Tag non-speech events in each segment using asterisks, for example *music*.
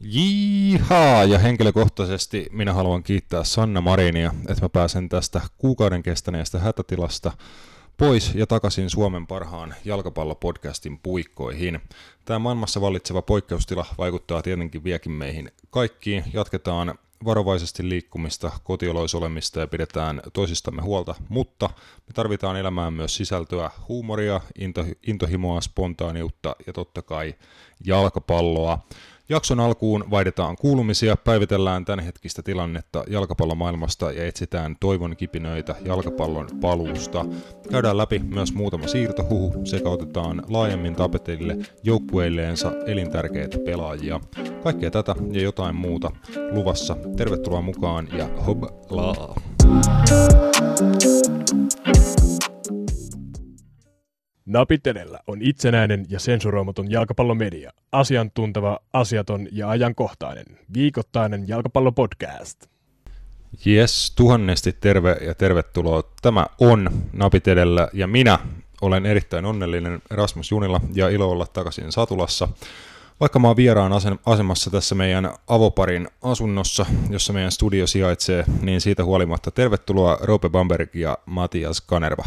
Jihaa! Ja henkilökohtaisesti minä haluan kiittää Sanna Marinia, että mä pääsen tästä kuukauden kestäneestä hätätilasta pois ja takaisin Suomen parhaan jalkapallopodcastin puikkoihin. Tämä maailmassa vallitseva poikkeustila vaikuttaa tietenkin viekin meihin kaikkiin. Jatketaan varovaisesti liikkumista, kotioloisolemista ja pidetään toisistamme huolta, mutta me tarvitaan elämään myös sisältöä, huumoria, into, intohimoa, spontaaniutta ja totta kai jalkapalloa. Jakson alkuun vaihdetaan kuulumisia, päivitellään tämänhetkistä tilannetta jalkapallomaailmasta ja etsitään toivon kipinöitä jalkapallon paluusta. Käydään läpi myös muutama siirtohuhu sekä otetaan laajemmin tapetille joukkueilleensa elintärkeitä pelaajia. Kaikkea tätä ja jotain muuta luvassa. Tervetuloa mukaan ja hoblaa! Napit edellä on itsenäinen ja sensuroimaton jalkapallomedia. Asiantunteva, asiaton ja ajankohtainen. Viikoittainen jalkapallopodcast. Jes, tuhannesti terve ja tervetuloa. Tämä on Napit edellä ja minä olen erittäin onnellinen Rasmus Junila ja ilo olla takaisin Satulassa. Vaikka mä oon vieraan asemassa tässä meidän avoparin asunnossa, jossa meidän studio sijaitsee, niin siitä huolimatta tervetuloa Roope Bamberg ja Matias Kanerva.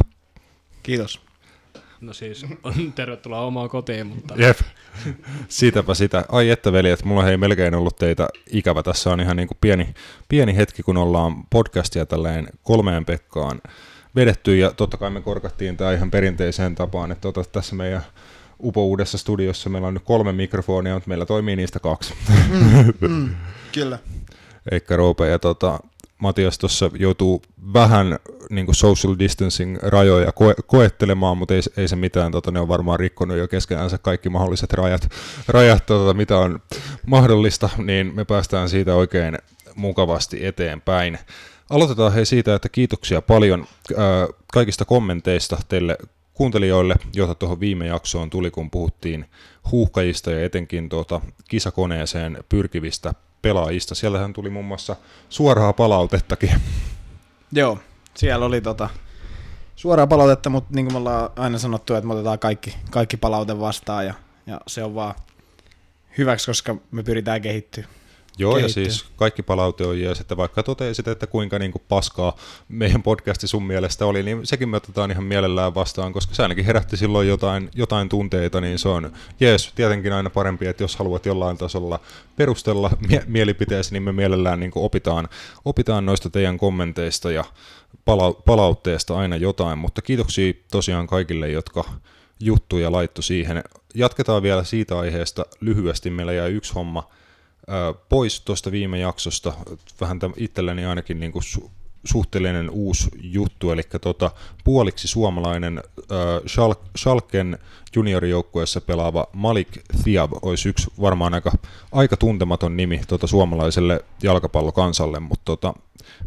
Kiitos. No siis, on tervetuloa omaan kotiin, mutta... Jep, siitäpä sitä. Ai että veljet, mulla ei melkein ollut teitä ikävä. Tässä on ihan niin kuin pieni, pieni hetki, kun ollaan podcastia tälleen kolmeen Pekkaan vedetty, ja totta kai me korkattiin tämä ihan perinteiseen tapaan, että tota, tässä meidän upo uudessa studiossa meillä on nyt kolme mikrofonia, mutta meillä toimii niistä kaksi. Mm, mm, kyllä. Eikä Roope, ja tota, Matias tuossa joutuu vähän niin kuin social distancing rajoja koe- koettelemaan, mutta ei, ei se mitään, tota, ne on varmaan rikkonut jo keskenänsä kaikki mahdolliset rajat, rajat tota, mitä on mahdollista, niin me päästään siitä oikein mukavasti eteenpäin. Aloitetaan hei siitä, että kiitoksia paljon ää, kaikista kommenteista teille kuuntelijoille, joita tuohon viime jaksoon tuli, kun puhuttiin huuhkajista ja etenkin tuota kisakoneeseen pyrkivistä pelaajista. Siellähän tuli muun muassa suoraa palautettakin. Joo, siellä oli tota, suoraa palautetta, mutta niin kuin me ollaan aina sanottu, että me otetaan kaikki, kaikki palaute vastaan ja, ja se on vaan hyväksi, koska me pyritään kehittyä. Joo, kehittyä. ja siis kaikki palaute on jees, että vaikka totesit, että kuinka niin kuin paskaa meidän podcasti sun mielestä oli, niin sekin me otetaan ihan mielellään vastaan, koska se ainakin herätti silloin jotain, jotain tunteita, niin se on jees, tietenkin aina parempi, että jos haluat jollain tasolla perustella mie- mielipiteesi, niin me mielellään niin kuin opitaan, opitaan noista teidän kommenteista ja pala- palautteesta aina jotain, mutta kiitoksia tosiaan kaikille, jotka juttuja laittu siihen. Jatketaan vielä siitä aiheesta lyhyesti, meillä jäi yksi homma – pois tuosta viime jaksosta, vähän itselleni ainakin niin kuin su- suhteellinen uusi juttu, eli tota, puoliksi suomalainen äh, Schalk- Schalken juniorijoukkueessa pelaava Malik Thiab olisi yksi varmaan aika, aika tuntematon nimi tota, suomalaiselle jalkapallokansalle, mutta tota,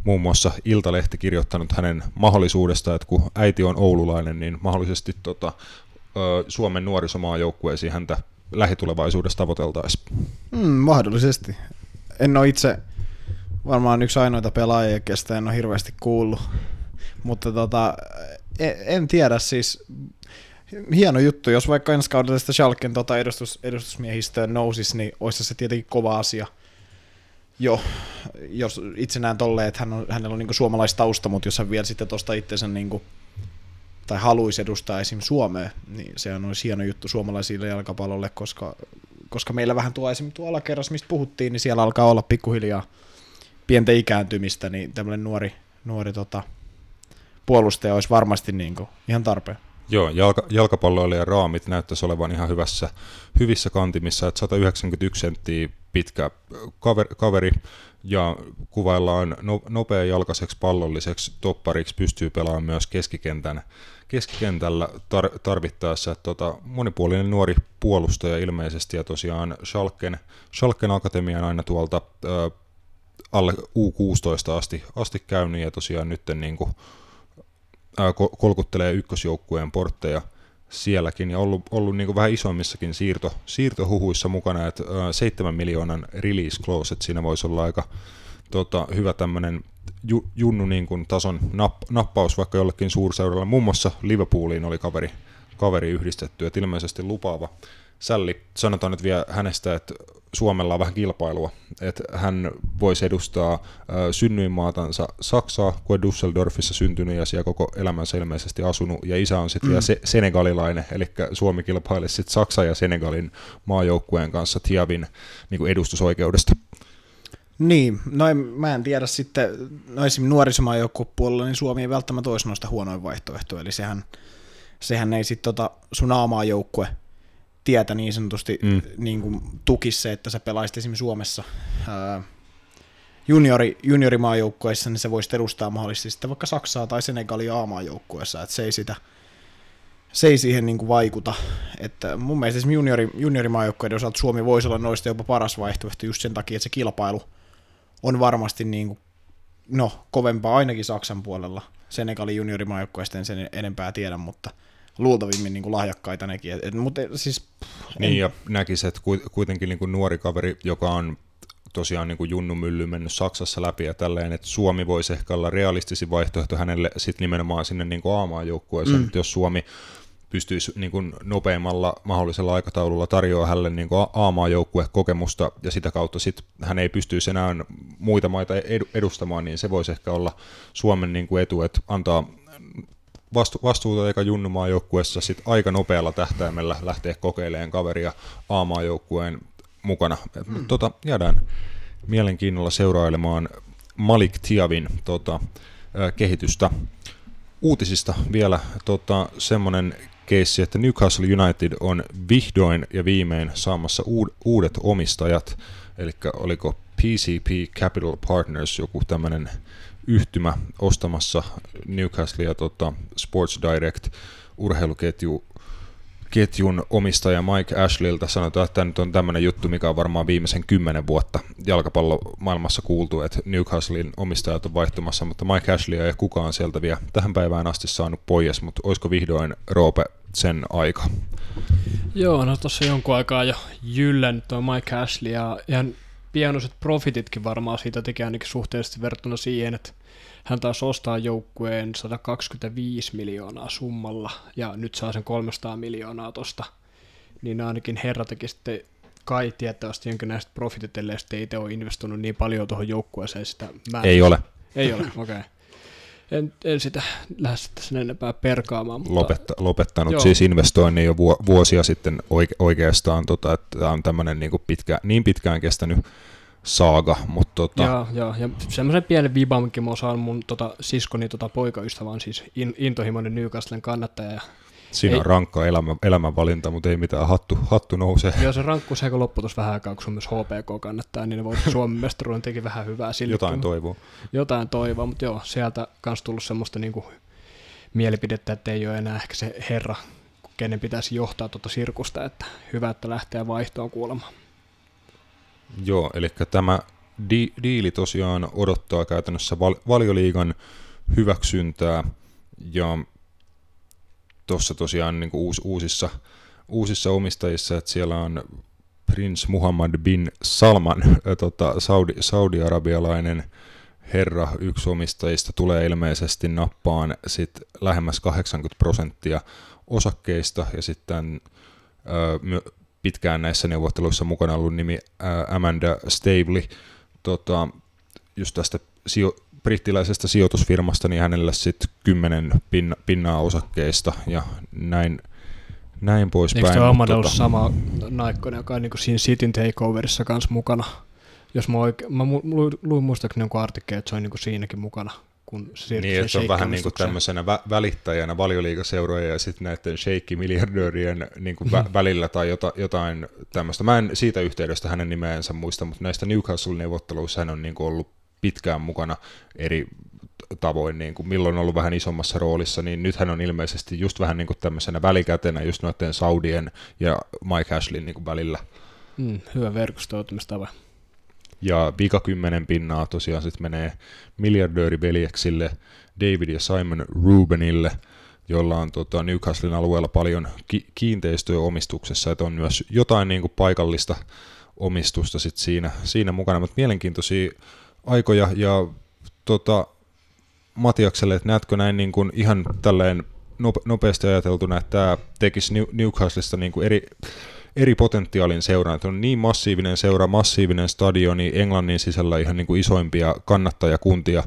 muun muassa Iltalehti kirjoittanut hänen mahdollisuudesta, että kun äiti on oululainen, niin mahdollisesti tota, Suomen nuorisomaajoukkueisiin häntä lähitulevaisuudessa tavoiteltaisiin? Mm, mahdollisesti. En ole itse varmaan yksi ainoita pelaajia, kestä en ole hirveästi kuullut. Mutta tota, en, en tiedä siis, hieno juttu, jos vaikka ensi kaudella sitä Schalken tota edustus, edustusmiehistöön nousisi, niin olisi se tietenkin kova asia. Jo, jos itse näen tolleen, että hän on, hänellä on niin suomalaistausta, mutta jos hän vielä sitten tuosta itsensä niin kuin tai haluaisi edustaa esim. Suomea, niin se on hieno juttu suomalaisille jalkapallolle, koska, koska meillä vähän tuo esim. tuolla alakerras, mistä puhuttiin, niin siellä alkaa olla pikkuhiljaa pientä ikääntymistä, niin tämmöinen nuori, nuori tota, puolustaja olisi varmasti niin kuin ihan tarpeen. Joo, jalka, jalkapalloilijan raamit näyttäisi olevan ihan hyvässä, hyvissä kantimissa, että 191 senttiä pitkä kaveri, kaveri ja kuvaillaan no, nopea jalkaiseksi pallolliseksi toppariksi pystyy pelaamaan myös keskikentän keskikentällä tar- tarvittaessa. Että tota, monipuolinen nuori puolustaja ilmeisesti ja tosiaan Schalken, Schalken Akatemian aina tuolta ö, alle U16 asti, asti käynyt ja tosiaan nyt niin kuin, ä, kolkuttelee ykkösjoukkueen portteja sielläkin ja ollut, ollut niin vähän isommissakin siirto, siirtohuhuissa mukana, että 7 miljoonan release clause, että siinä voisi olla aika tota, hyvä tämmöinen ju, junnu niin kuin tason napp, nappaus vaikka jollekin suurseudella. Muun muassa Liverpooliin oli kaveri, kaveri yhdistetty, että ilmeisesti lupaava sälli. Sanotaan nyt vielä hänestä, että Suomella on vähän kilpailua, että hän voisi edustaa synnyinmaatansa Saksaa, kun on Düsseldorfissa syntynyt ja siellä koko elämänsä ilmeisesti asunut, ja isä on sitten mm. se, senegalilainen, eli Suomi kilpailisi sitten Saksan ja Senegalin maajoukkueen kanssa Tiavin niin edustusoikeudesta. Niin, no en, mä en tiedä sitten, no esimerkiksi nuorisomaajoukkuepuolella, niin Suomi ei välttämättä olisi noista huonoin vaihtoehto, eli sehän, sehän ei sitten tota sun A-maajoukkue tietä niin sanotusti mm. niin kuin tukisi se, että sä pelaisit esimerkiksi Suomessa ää, juniori, juniorimaajoukkueessa, niin se voisi edustaa mahdollisesti sitten vaikka Saksaa tai Senegalia A-maajoukkueessa, että se ei sitä se ei siihen niin kuin vaikuta. Että mun mielestä esimerkiksi juniori, juniorimaajoukkueiden osalta Suomi voisi olla noista jopa paras vaihtoehto just sen takia, että se kilpailu on varmasti niin kuin, no, kovempaa ainakin Saksan puolella. Senegalin juniorimaajoukkueesta en sen enempää tiedä, mutta luultavimmin niin kuin lahjakkaita nekin. Et, et, mutta siis, en... Niin ja näkisi, että kuitenkin niin kuin nuori kaveri, joka on tosiaan niin kuin Junnu Mylly mennyt Saksassa läpi ja tälleen, että Suomi voisi ehkä olla realistisin vaihtoehto hänelle sitten nimenomaan sinne niin kuin A-maajoukkueeseen, mm. jos Suomi pystyisi niin kuin nopeimmalla mahdollisella aikataululla tarjoaa hänelle niin kuin A-maajoukkuekokemusta ja sitä kautta sit hän ei pystyisi enää muita maita edustamaan, niin se voisi ehkä olla Suomen niin kuin etu, että antaa vastu, vastuuta eikä junnumaa joukkueessa sit aika nopealla tähtäimellä lähteä kokeilemaan kaveria A-maajoukkueen mukana. Mm. Tota, jäädään mielenkiinnolla seurailemaan Malik Tiavin tota, kehitystä. Uutisista vielä tota, semmoinen keissi, että Newcastle United on vihdoin ja viimein saamassa uudet omistajat, eli oliko PCP Capital Partners joku tämmöinen yhtymä ostamassa Newcastle ja tota Sports Direct urheiluketju ketjun omistaja Mike Ashleyltä sanotaan, että tämä nyt on tämmöinen juttu, mikä on varmaan viimeisen kymmenen vuotta jalkapallomaailmassa kuultu, että Newcastlein omistajat on vaihtumassa, mutta Mike Ashley ei kukaan sieltä vielä tähän päivään asti saanut pois, mutta olisiko vihdoin Roope sen aika? Joo, no tuossa jonkun aikaa jo jyllännyt tuo Mike Ashley ja ihan pienoiset profititkin varmaan siitä tekee ainakin suhteellisesti verrattuna siihen, että hän taas ostaa joukkueen 125 miljoonaa summalla ja nyt saa sen 300 miljoonaa tosta, niin ainakin herra teki sitten kai tiettävästi näistä profitit, ellei sitten itse ole investoinut niin paljon tuohon joukkueeseen sitä määrä. Ei ole. Ei ole, okei. Okay. En, en sitä lähde sitten sen enempää perkaamaan. Mutta... Lopetta, lopettanut Joo. siis investoinnin jo vuosia sitten oike, oikeastaan, tota, että tämä on tämmöinen niin, pitkä, niin pitkään kestänyt saaga. Mutta tota... Joo, joo, ja semmoisen pienen vibamkin mä saan mun tota, siskoni tota, poikaystävä on siis in, intohimoinen Newcastlen kannattaja. Ja Siinä ei, on rankka elämä, elämänvalinta, mutta ei mitään, hattu, hattu nousee. Joo, se rankku se, kun loppu tuossa vähän aikaa, kun myös HPK kannattaa, niin ne voi Suomen mestaruuden teki vähän hyvää sille. Jotain toivoa. Jotain toivoa, mutta joo, sieltä kans tullut semmoista niinku mielipidettä, että ei ole enää ehkä se herra, kenen pitäisi johtaa tuota sirkusta, että hyvä, että lähtee vaihtoon kuulemaan. Joo, eli tämä di- diili tosiaan odottaa käytännössä val- valioliigan hyväksyntää ja tuossa tosiaan niin uus, uusissa, uusissa omistajissa, että siellä on Prince Muhammad bin Salman, tota, Saudi, saudi-arabialainen herra, yksi omistajista, tulee ilmeisesti nappaan sit lähemmäs 80 prosenttia osakkeista ja sitten ä, pitkään näissä neuvotteluissa mukana ollut nimi Amanda Stavely, tota, just tästä sijo- brittiläisestä sijoitusfirmasta, niin hänellä sitten kymmenen pinna, pinnaa osakkeista ja näin, näin poispäin. Eikö Amanda tota... sama naikkoinen, joka on niin siinä Cityn Takeoverissa kanssa mukana? Jos mä, oike- mä luin muistaakseni jonkun artikkeen, että se on niin siinäkin mukana kun se Niin, että se on vähän niin kuin tämmöisenä vä- välittäjänä valioliikaseuroja ja sitten näiden sheikki-miljardöörien niin kuin vä- välillä tai jota, jotain tämmöistä. Mä en siitä yhteydestä hänen nimeensä muista, mutta näistä Newcastle-neuvotteluissa hän on niin kuin ollut pitkään mukana eri tavoin, niin kuin milloin on ollut vähän isommassa roolissa, niin nyt hän on ilmeisesti just vähän niin kuin tämmöisenä välikätenä just noiden Saudien ja Mike Ashleyn niin kuin välillä. Mm, hyvä verkostoitumistava ja vika kymmenen pinnaa tosiaan sitten menee miljardööriveljeksille David ja Simon Rubenille, jolla on tota, Newcastlen alueella paljon ki- kiinteistöä omistuksessa, että on myös jotain niin kuin paikallista omistusta sit siinä, siinä mukana, mutta mielenkiintoisia aikoja ja tota, Matiakselle, että näetkö näin niin kuin ihan tälleen nopeasti ajateltuna, että tämä tekisi Newcastlesta niin kuin eri, eri potentiaalin seura. Että on niin massiivinen seura, massiivinen stadioni, Englannin sisällä ihan niin kuin isoimpia kannattajakuntia,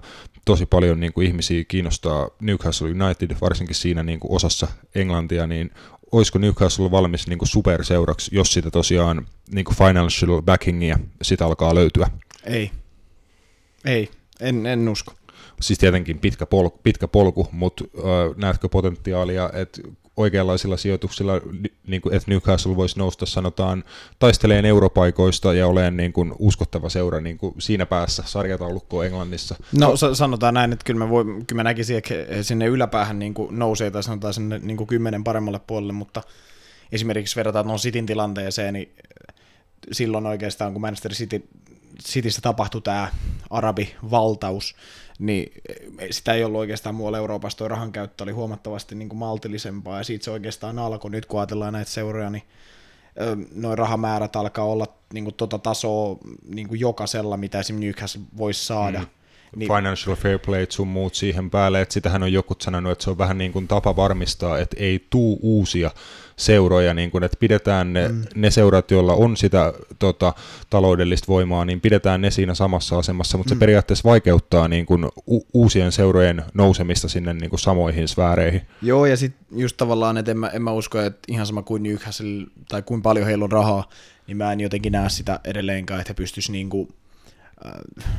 tosi paljon niin kuin ihmisiä kiinnostaa Newcastle United, varsinkin siinä niin kuin osassa Englantia, niin olisiko Newcastle valmis niin kuin superseuraksi, jos sitä tosiaan niin kuin financial backingia sitä alkaa löytyä? Ei. Ei, en, en usko. Siis tietenkin pitkä polku, pitkä polku mutta äh, näetkö potentiaalia, että oikeanlaisilla sijoituksilla, niin kuin, että Newcastle voisi nousta, sanotaan, taisteleen europaikoista ja olemaan niin kuin, uskottava seura niin kuin, siinä päässä sarjataulukkoa Englannissa. No sanotaan näin, että kyllä mä, voi, kyllä mä näkisin, että sinne yläpäähän niin kuin nousee tai sanotaan sinne niin kuin kymmenen paremmalle puolelle, mutta esimerkiksi verrataan tuon Cityn tilanteeseen, niin silloin oikeastaan kun Manchester City, Cityssä tapahtui tämä arabivaltaus, niin sitä ei ollut oikeastaan muualla Euroopassa, tuo rahan käyttö oli huomattavasti niin kuin maltillisempaa, ja siitä se oikeastaan alkoi, nyt kun ajatellaan näitä seuroja, niin noin rahamäärät alkaa olla niin kuin tota tasoa niin kuin jokaisella, mitä esimerkiksi Newcastle voisi saada. Mm. Niin. Financial fair play sun muut siihen päälle, että sitähän on joku sanonut, että se on vähän niin kuin tapa varmistaa, että ei tuu uusia seuroja, niin kuin, että pidetään ne, mm. ne seurat, joilla on sitä tota, taloudellista voimaa, niin pidetään ne siinä samassa asemassa, mutta mm. se periaatteessa vaikeuttaa niin kuin, u- uusien seurojen nousemista sinne niin kuin, samoihin sfääreihin. Joo, ja sitten just tavallaan, että en mä, en mä usko, että ihan sama kuin Newcastle, tai kuin paljon heillä on rahaa, niin mä en jotenkin näe sitä edelleenkään, että he pystyisivät niin kuin,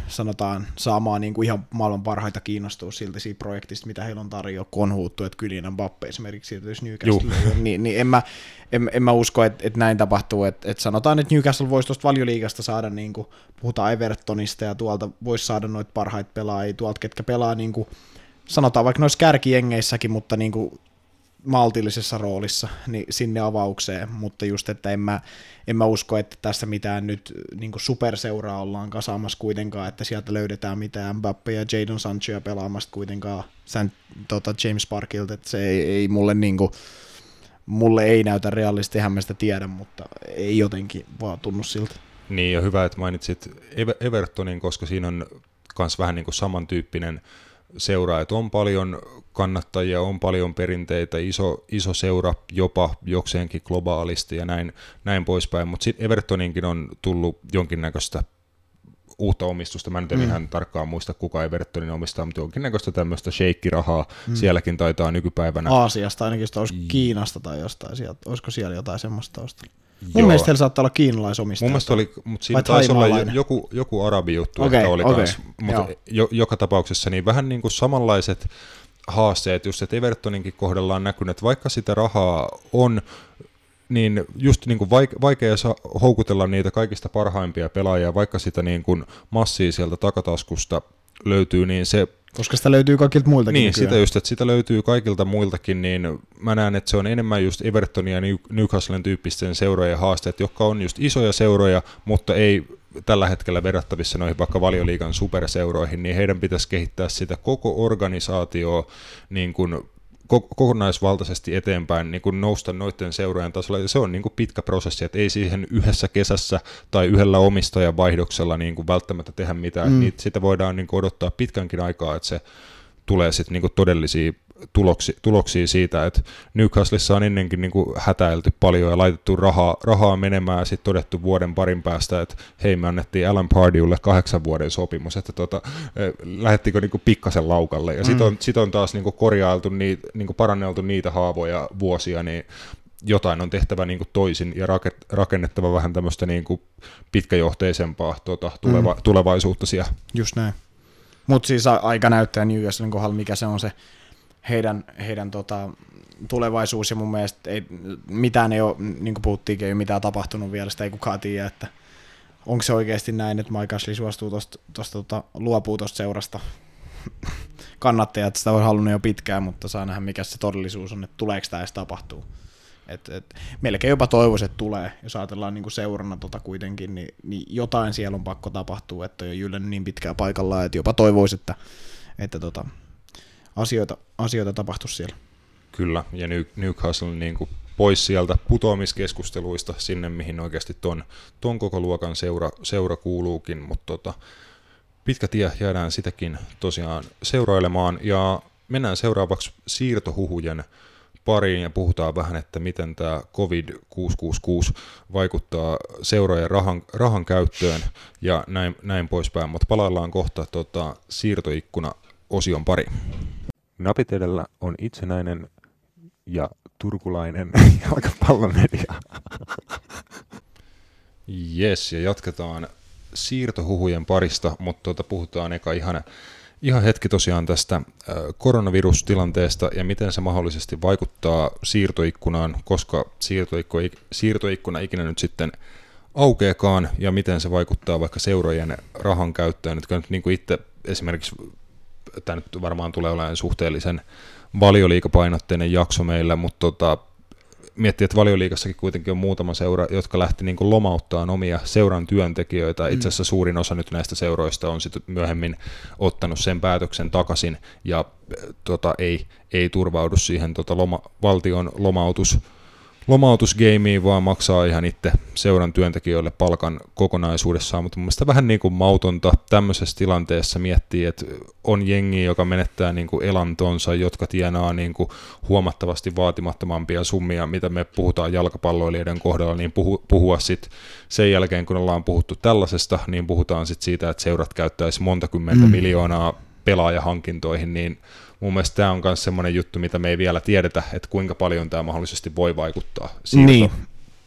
sanotaan saamaan niin kuin ihan maailman parhaita kiinnostua siltä siitä projektista, mitä heillä on tarjolla, kun on huuttu, että Kylian Mbappe esimerkiksi siirtyisi Newcastle, niin, niin en, mä, en, en mä usko, että, että näin tapahtuu, että, että sanotaan, että Newcastle voisi tuosta valioliigasta saada, niin kuin, puhutaan Evertonista ja tuolta voisi saada noita parhaita pelaajia, tuolta ketkä pelaa niin kuin, sanotaan vaikka noissa kärkiengeissäkin, mutta niin kuin maltillisessa roolissa niin sinne avaukseen, mutta just, että en mä, en mä usko, että tässä mitään nyt niin superseuraa ollaan kasaamassa kuitenkaan, että sieltä löydetään mitään Mbappe ja Jadon Sanchoa pelaamasta kuitenkaan San, tota James Parkilta, että se ei, ei mulle niin kuin, mulle ei näytä realistisesti, eihän mä sitä tiedä, mutta ei jotenkin vaan tunnu siltä. Niin ja hyvä, että mainitsit Evertonin, koska siinä on myös vähän niin kuin samantyyppinen seura, että on paljon kannattajia, on paljon perinteitä, iso, iso seura jopa jokseenkin globaalisti ja näin, näin poispäin, mutta sitten Evertoninkin on tullut jonkinnäköistä uutta omistusta. Mä nyt en mm. ihan tarkkaan muista, kuka Evertonin omistaa, mutta jonkinnäköistä tämmöistä sheikkirahaa mm. sielläkin taitaa nykypäivänä. Aasiasta ainakin, olisi Kiinasta tai jostain sieltä. Olisiko siellä jotain semmoista taustalla? Mun Joo. mielestä heillä saattaa olla kiinalaisomistajia. Mun mielestä oli, mutta siinä taisi olla joku, joku arabi-juttu, okay, että oli okay. kans, mutta jo, joka tapauksessa niin vähän niin kuin samanlaiset haasteet, just että Evertoninkin kohdalla on näkynyt, että vaikka sitä rahaa on, niin just niin kuin vaikea houkutella niitä kaikista parhaimpia pelaajia, vaikka sitä niin kuin massia sieltä takataskusta löytyy, niin se koska sitä löytyy kaikilta muiltakin. Niin, nykyään. sitä just, että sitä löytyy kaikilta muiltakin, niin mä näen, että se on enemmän just Evertonia ja Newcastlen tyyppisten seurojen haasteet, jotka on just isoja seuroja, mutta ei tällä hetkellä verrattavissa noihin vaikka valioliigan superseuroihin, niin heidän pitäisi kehittää sitä koko organisaatioa niin kuin kokonaisvaltaisesti eteenpäin niin kuin nousta noiden seurojen tasolla. Se on niin kuin pitkä prosessi, että ei siihen yhdessä kesässä tai yhdellä omistajan vaihdoksella niin kuin välttämättä tehdä mitään. Mm. Niitä, sitä voidaan niin kuin odottaa pitkänkin aikaa, että se tulee sitten niin todellisia tuloksi, tuloksia siitä, että Newcastleissa on ennenkin niin kuin hätäilty paljon ja laitettu rahaa, rahaa menemään ja sitten todettu vuoden parin päästä, että hei me annettiin Alan Pardiulle kahdeksan vuoden sopimus, että tota, lähettikö niin kuin pikkasen laukalle ja sitten on, sit on taas niin kuin korjailtu, niitä, niin kuin paranneltu niitä haavoja vuosia, niin jotain on tehtävä niin kuin toisin ja rakennettava vähän tämmöistä niin kuin pitkäjohteisempaa tuota, tuleva, mm. tulevaisuutta siellä. Just näin. Mutta siis aika näyttää Newcastlen kohdalla, mikä se on se heidän, heidän tota, tulevaisuus ja mun mielestä ei, mitään ei ole, niin kuin puhuttiinkin, ei ole mitään tapahtunut vielä, sitä ei kukaan tiedä, että onko se oikeasti näin, että Mike Ashley suostuu tosta, tosta, tota, luopuu tuosta seurasta. *laughs* Kannattajat sitä on halunnut jo pitkään, mutta saa nähdä mikä se todellisuus on, että tuleeko tämä edes tapahtuu. Et, et, melkein jopa toivoisin, että tulee, jos ajatellaan niin seurana tota kuitenkin, niin, niin, jotain siellä on pakko tapahtua, että on jyllännyt niin pitkään paikallaan, että jopa toivoisi, että, että tota, asioita, asioita tapahtuisi siellä. Kyllä, ja Newcastle niin kuin pois sieltä putoamiskeskusteluista sinne, mihin oikeasti ton, ton koko luokan seura, seura kuuluukin, mutta tota, pitkä tie jäädään sitäkin tosiaan seurailemaan, ja mennään seuraavaksi siirtohuhujen pariin ja puhutaan vähän, että miten tämä COVID-666 vaikuttaa seurojen rahan, rahan käyttöön ja näin, näin poispäin, mutta palaillaan kohta tota, siirtoikkuna-osion pari. Napit edellä on itsenäinen ja turkulainen *laughs* jalkapallomedia. Yes, ja jatketaan siirtohuhujen parista, mutta tuota, puhutaan eka ihan, ihan hetki tosiaan tästä koronavirustilanteesta ja miten se mahdollisesti vaikuttaa siirtoikkunaan, koska siirtoikkuna, siirtoikkuna ikinä nyt sitten aukeakaan ja miten se vaikuttaa vaikka seurojen rahan käyttöön. Nyt, nyt niin kuin itse esimerkiksi, tämä nyt varmaan tulee olemaan suhteellisen valioliikapainotteinen jakso meillä, mutta tota, miettii, että valioliikassakin kuitenkin on muutama seura, jotka lähti niin kuin lomauttaa omia seuran työntekijöitä. Mm. Itse asiassa suurin osa nyt näistä seuroista on sitten myöhemmin ottanut sen päätöksen takaisin ja tota, ei, ei turvaudu siihen tota, loma, valtion lomautus lomautusgeimiin, vaan maksaa ihan itse seuran työntekijöille palkan kokonaisuudessaan, mutta mun mielestä vähän niin kuin mautonta tämmöisessä tilanteessa miettii, että on jengi, joka menettää niin kuin elantonsa, jotka tienaa niin kuin huomattavasti vaatimattomampia summia, mitä me puhutaan jalkapalloilijoiden kohdalla, niin puhu, puhua sitten sen jälkeen, kun ollaan puhuttu tällaisesta, niin puhutaan sitten siitä, että seurat käyttäisi monta kymmentä mm. miljoonaa pelaajahankintoihin, niin mun mielestä tämä on myös semmoinen juttu, mitä me ei vielä tiedetä, että kuinka paljon tämä mahdollisesti voi vaikuttaa siirto Niin.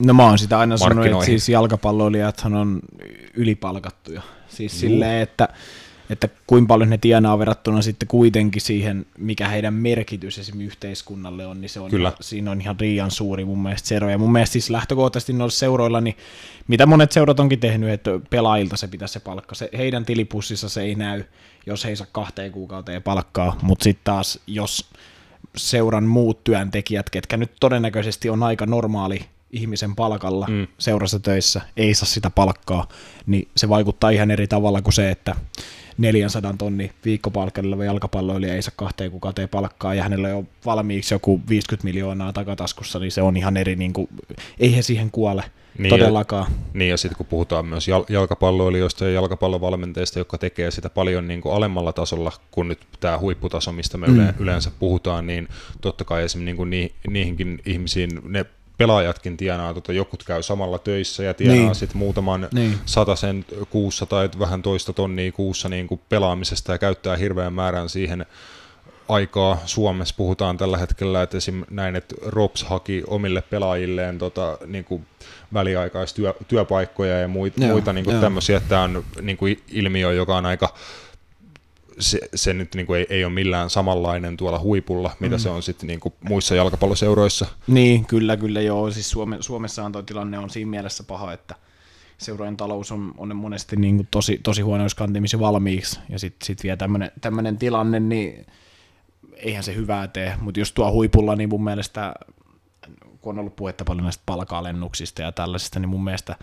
No mä oon sitä aina sanonut, että siis jalkapalloilijathan on ylipalkattuja. Siis Juu. silleen, että, että kuinka paljon ne tienaa verrattuna sitten kuitenkin siihen, mikä heidän merkitys esimerkiksi yhteiskunnalle on, niin se on Kyllä. siinä on ihan liian suuri mun mielestä se ero. Ja mun mielestä siis lähtökohtaisesti noilla seuroilla, niin mitä monet seurat onkin tehnyt, että pelaajilta se pitäisi se palkka. Se, heidän tilipussissa se ei näy, jos he ei saa kahteen kuukauteen palkkaa, mutta sitten taas jos seuran muut työntekijät, ketkä nyt todennäköisesti on aika normaali ihmisen palkalla mm. seurassa töissä, ei saa sitä palkkaa, niin se vaikuttaa ihan eri tavalla kuin se, että 400 tonni viikkopalkalla jalkapalloilija ei saa kahteen kuukauteen palkkaa ja hänellä on valmiiksi joku 50 miljoonaa takataskussa, niin se on ihan eri, niin kuin, ei he siihen kuole niin todellakaan. Ja, niin ja sitten kun puhutaan myös jal- jalkapalloilijoista ja jalkapallovalmenteista, jotka tekee sitä paljon niin kuin alemmalla tasolla kuin nyt tämä huipputaso, mistä me mm. yleensä puhutaan, niin totta kai esimerkiksi niin kuin ni- niihinkin ihmisiin ne pelaajatkin tienaa, tota, jokut käy samalla töissä ja tienaa niin. sitten muutaman niin. sen kuussa tai vähän toista tonnia kuussa niin kuin pelaamisesta ja käyttää hirveän määrän siihen aikaa Suomessa puhutaan tällä hetkellä, että esim. näin, että Rops haki omille pelaajilleen tota, niin kuin väliaikaistyöpaikkoja ja muita, joo, muita niin kuin tämmöisiä, että tämä on niin kuin ilmiö, joka on aika se, se nyt niin kuin ei, ei ole millään samanlainen tuolla huipulla, mitä mm. se on sitten niin kuin muissa jalkapalloseuroissa. Niin, kyllä, kyllä joo. Siis Suome, Suomessahan tuo tilanne on siinä mielessä paha, että seurojen talous on, on monesti niin kuin tosi, tosi huonoissa kantimissa valmiiksi, ja sitten sit vielä tämmöinen tilanne, niin eihän se hyvää tee, mutta jos tuo huipulla, niin mun mielestä, kun on ollut puhetta paljon näistä palkalennuksista ja tällaisista, niin mun mielestä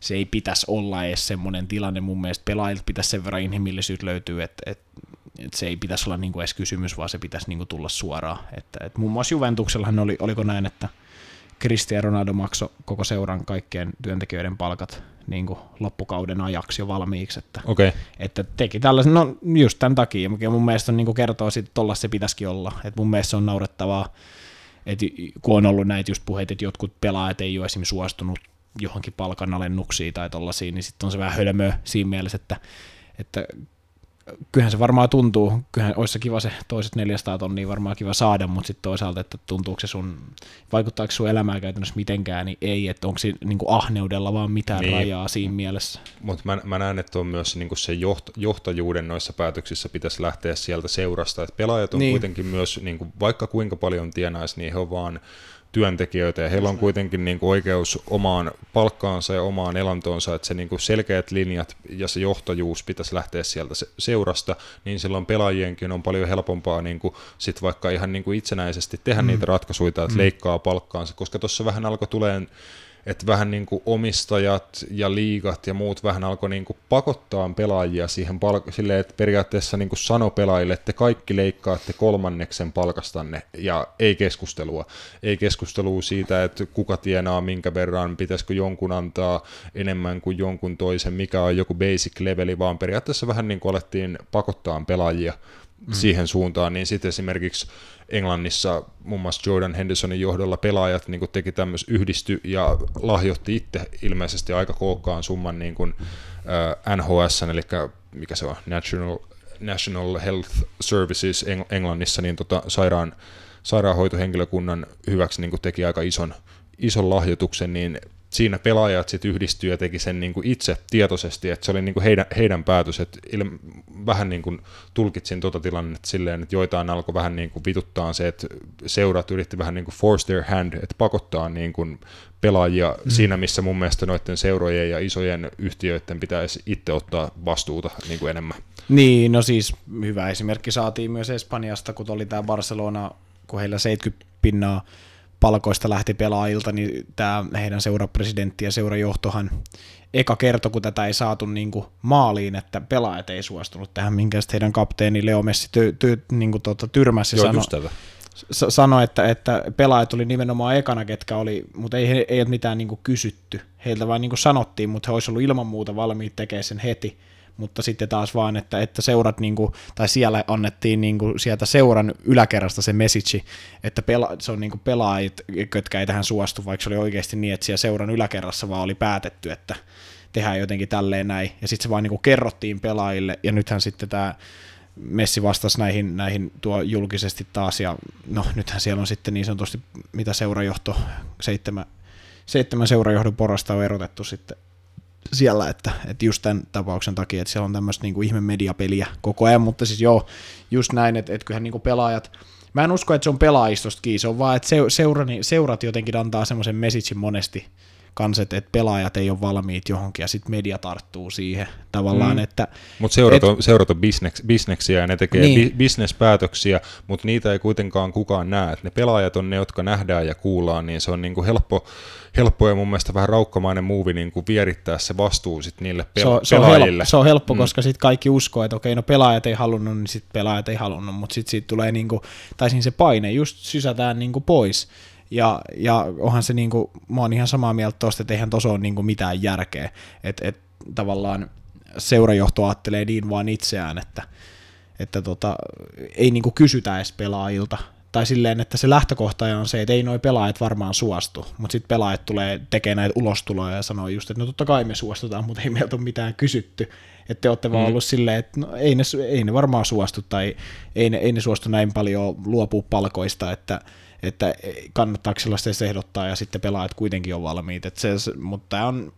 se ei pitäisi olla edes semmoinen tilanne. Mun mielestä pelaajilta pitäisi sen verran inhimillisyys löytyy, että, että, että se ei pitäisi olla niin kuin edes kysymys, vaan se pitäisi niin kuin tulla suoraan. Että, että muun muassa Juventuksellahan oli, oliko näin, että Cristiano Ronaldo maksoi koko seuran kaikkien työntekijöiden palkat niin kuin loppukauden ajaksi jo valmiiksi. Että, okay. että teki tällaisen, no just tämän takia, mikä mun mielestä niin kuin kertoo, että tuolla se pitäisikin olla. Että mun mielestä se on naurettavaa, että kun on ollut näitä just puheita, että jotkut pelaajat ei ole esimerkiksi suostunut johonkin palkanalennuksiin tai tollaisiin, niin sitten on se vähän hölmöä siinä mielessä, että, että kyllähän se varmaan tuntuu, kyllähän olisi se kiva se toiset 400 tonnia varmaan kiva saada, mutta sitten toisaalta, että tuntuuko se sun, vaikuttaako sun elämää käytännössä mitenkään, niin ei, että onko se niin ahneudella vaan mitään niin. rajaa siinä mielessä. Mutta mä, mä näen, että on myös niin se joht, johtajuuden noissa päätöksissä pitäisi lähteä sieltä seurasta, että pelaajat on niin. kuitenkin myös, niin kuin, vaikka kuinka paljon tienaisi, niin he on vaan työntekijöitä ja heillä on kuitenkin niin kuin oikeus omaan palkkaansa ja omaan elantoonsa, että se niin kuin selkeät linjat ja se johtajuus pitäisi lähteä sieltä seurasta, niin silloin pelaajienkin on paljon helpompaa niin kuin sit vaikka ihan niin kuin itsenäisesti tehdä mm. niitä ratkaisuja, että mm. leikkaa palkkaansa, koska tuossa vähän alkoi tulemaan että vähän niin kuin omistajat ja liigat ja muut vähän alkoi niin kuin pakottaa pelaajia siihen palk- silleen, että periaatteessa niin kuin sano pelaajille, että te kaikki leikkaatte kolmanneksen palkastanne ja ei keskustelua. Ei keskustelua siitä, että kuka tienaa minkä verran, pitäisikö jonkun antaa enemmän kuin jonkun toisen, mikä on joku basic leveli, vaan periaatteessa vähän niin kuin alettiin pakottaa pelaajia mm. siihen suuntaan, niin sitten esimerkiksi Englannissa muun muassa Jordan Hendersonin johdolla pelaajat niin teki tämmöis yhdisty ja lahjoitti itse ilmeisesti aika kookkaan summan niin kuin, äh, NHS, eli mikä se on, National, National Health Services Eng- Englannissa, niin tota, sairaan, sairaanhoitohenkilökunnan hyväksi niin teki aika ison, ison lahjoituksen, niin siinä pelaajat sitten yhdistyi ja teki sen niin kuin itse tietoisesti, että se oli niin kuin heidän, heidän päätös, että il, vähän niin kuin tulkitsin tuota tilannetta silleen, että joitain alkoi vähän niin kuin vituttaa se, että seurat yritti vähän niin kuin force their hand, että pakottaa niin kuin pelaajia mm. siinä, missä mun mielestä noiden seurojen ja isojen yhtiöiden pitäisi itse ottaa vastuuta niin kuin enemmän. Niin, no siis hyvä esimerkki saatiin myös Espanjasta, kun oli tämä Barcelona, kun heillä 70 pinnaa palkoista lähti pelaajilta, niin tämä heidän seurapresidentti ja seurajohtohan eka kerto, kun tätä ei saatu niin kuin maaliin, että pelaajat ei suostunut tähän, minkä heidän kapteeni Leo Messi ty, ty, niin kuin tuota, tyrmäsi sanoi, sano, että, että pelaajat oli nimenomaan ekana, ketkä oli, mutta ei, ei ole mitään niin kuin kysytty. Heiltä vaan niin kuin sanottiin, mutta he olisivat ollut ilman muuta valmiit tekemään sen heti mutta sitten taas vaan, että, että seurat, niin kuin, tai siellä annettiin niin kuin sieltä seuran yläkerrasta se message, että pela, se on niin pelaajat, jotka ei tähän suostu, vaikka se oli oikeasti niin, että siellä seuran yläkerrassa vaan oli päätetty, että tehdään jotenkin tälleen näin, ja sitten se vaan niin kuin kerrottiin pelaajille, ja nythän sitten tämä Messi vastasi näihin, näihin tuo julkisesti taas, ja no nythän siellä on sitten niin sanotusti, mitä seurajohto, seitsemän, seitsemän seurajohdon porasta on erotettu sitten siellä, että, että just tämän tapauksen takia, että siellä on tämmöistä niin ihme mediapeliä koko ajan, mutta siis joo, just näin, että, että kyllähän niin kuin pelaajat, mä en usko, että se on pelaajistosta kiinni, se on vaan, että seurani, seurat jotenkin antaa semmoisen messagein monesti, kans, että, että pelaajat ei ole valmiit johonkin ja sitten media tarttuu siihen tavallaan, mm. että... Mutta seurat, on, seurat on bisneks, bisneksiä ja ne tekee niin. bi, bisnespäätöksiä, mutta niitä ei kuitenkaan kukaan näe. Et ne pelaajat on ne, jotka nähdään ja kuullaan, niin se on niinku helppo, helppo ja mun mielestä vähän raukkamainen muuvi niinku vierittää se vastuu sit niille pel- se on, se pelaajille. On helppo, se on helppo, mm. koska sitten kaikki uskoo, että okei, no pelaajat ei halunnut, niin sitten pelaajat ei halunnut, mutta sitten siitä tulee niinku, tai siinä se paine just sysätään niinku pois. Ja, ja onhan se, niinku, mä oon ihan samaa mieltä tuosta, että eihän tuossa ole niinku mitään järkeä. Että et, tavallaan seurajohto ajattelee niin vaan itseään, että, että tota, ei niinku kysytä edes pelaajilta. Tai silleen, että se lähtökohta on se, että ei noi pelaajat varmaan suostu, mutta sitten pelaajat tulee tekemään näitä ulostuloja ja sanoo just, että no totta kai me suostutaan, mutta ei meiltä ole mitään kysytty. Että te olette mm. vaan ollut silleen, että no, ei, ne, ei ne varmaan suostu tai ei ne, ei ne suostu näin paljon luopua palkoista, että että kannattaako sellaista edes ehdottaa, ja sitten pelaajat kuitenkin on valmiit. Että se, mutta tämä on,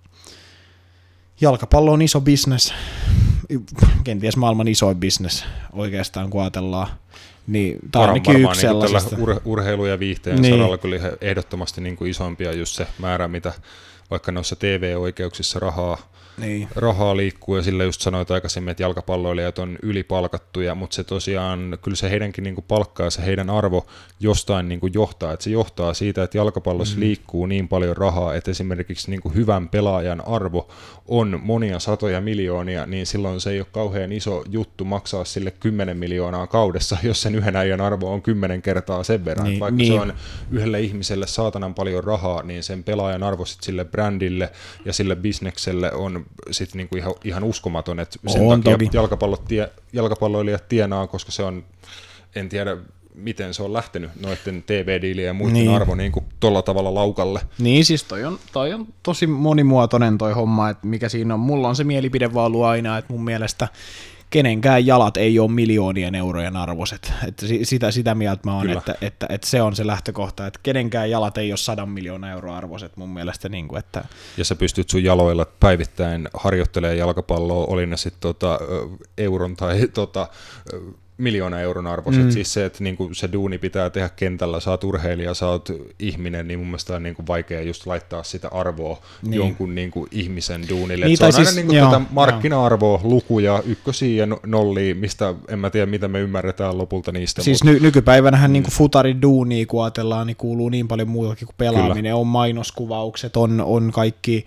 jalkapallo on iso bisnes, kenties maailman isoin bisnes oikeastaan, kun ajatellaan. Niin, tämä on ainakin yksi niin sellaisesta. Ur- urheilu- ja viihteen niin. saralla kyllä ehdottomasti niin kuin isompia just se määrä, mitä vaikka noissa TV-oikeuksissa rahaa niin. rahaa liikkuu ja sillä just sanoit aikaisemmin, että jalkapalloilijat on ylipalkattuja, mutta se tosiaan, kyllä se heidänkin niin kuin palkkaa, se heidän arvo jostain niin kuin johtaa, että se johtaa siitä, että jalkapallossa mm. liikkuu niin paljon rahaa, että esimerkiksi niin kuin hyvän pelaajan arvo on monia satoja miljoonia, niin silloin se ei ole kauhean iso juttu maksaa sille 10 miljoonaa kaudessa, jos sen yhden äijän arvo on 10 kertaa sen verran. Niin, Vaikka niin. se on yhdelle ihmiselle saatanan paljon rahaa, niin sen pelaajan arvo sille brändille ja sille bisnekselle on sit niinku ihan, ihan uskomaton, että sen on takia jalkapallot tie, jalkapalloilijat tienaa, koska se on, en tiedä miten se on lähtenyt noiden TV-diilien ja muiden niin. arvo niin kuin tuolla tavalla laukalle. Niin siis toi on, toi on tosi monimuotoinen toi homma, että mikä siinä on. Mulla on se mielipide vaan ollut aina, että mun mielestä kenenkään jalat ei ole miljoonien eurojen arvoiset. Että sitä, sitä mieltä mä oon, että, että, että, se on se lähtökohta, että kenenkään jalat ei ole sadan miljoonaa euroa arvoiset mun mielestä. Niin kuin, että... Ja sä pystyt sun jaloilla päivittäin harjoittelemaan jalkapalloa, oli ne sitten tota, euron tai tota, miljoona euron arvoiset. Mm. Siis se, että niinku se duuni pitää tehdä kentällä, sä oot urheilija, sä oot ihminen, niin mun mielestä on niinku vaikea just laittaa sitä arvoa niin. jonkun niinku ihmisen duunille. Niin, se on siis, aina niinku joo, tätä markkina-arvoa, joo. lukuja, ykkösiä ja nollia, mistä en mä tiedä, mitä me ymmärretään lopulta niistä. Siis mutta... ny- nykypäivänähän mm. niinku futarin duunia, kun ajatellaan, niin kuuluu niin paljon muutakin kuin pelaaminen. Kyllä. On mainoskuvaukset, on, on kaikki...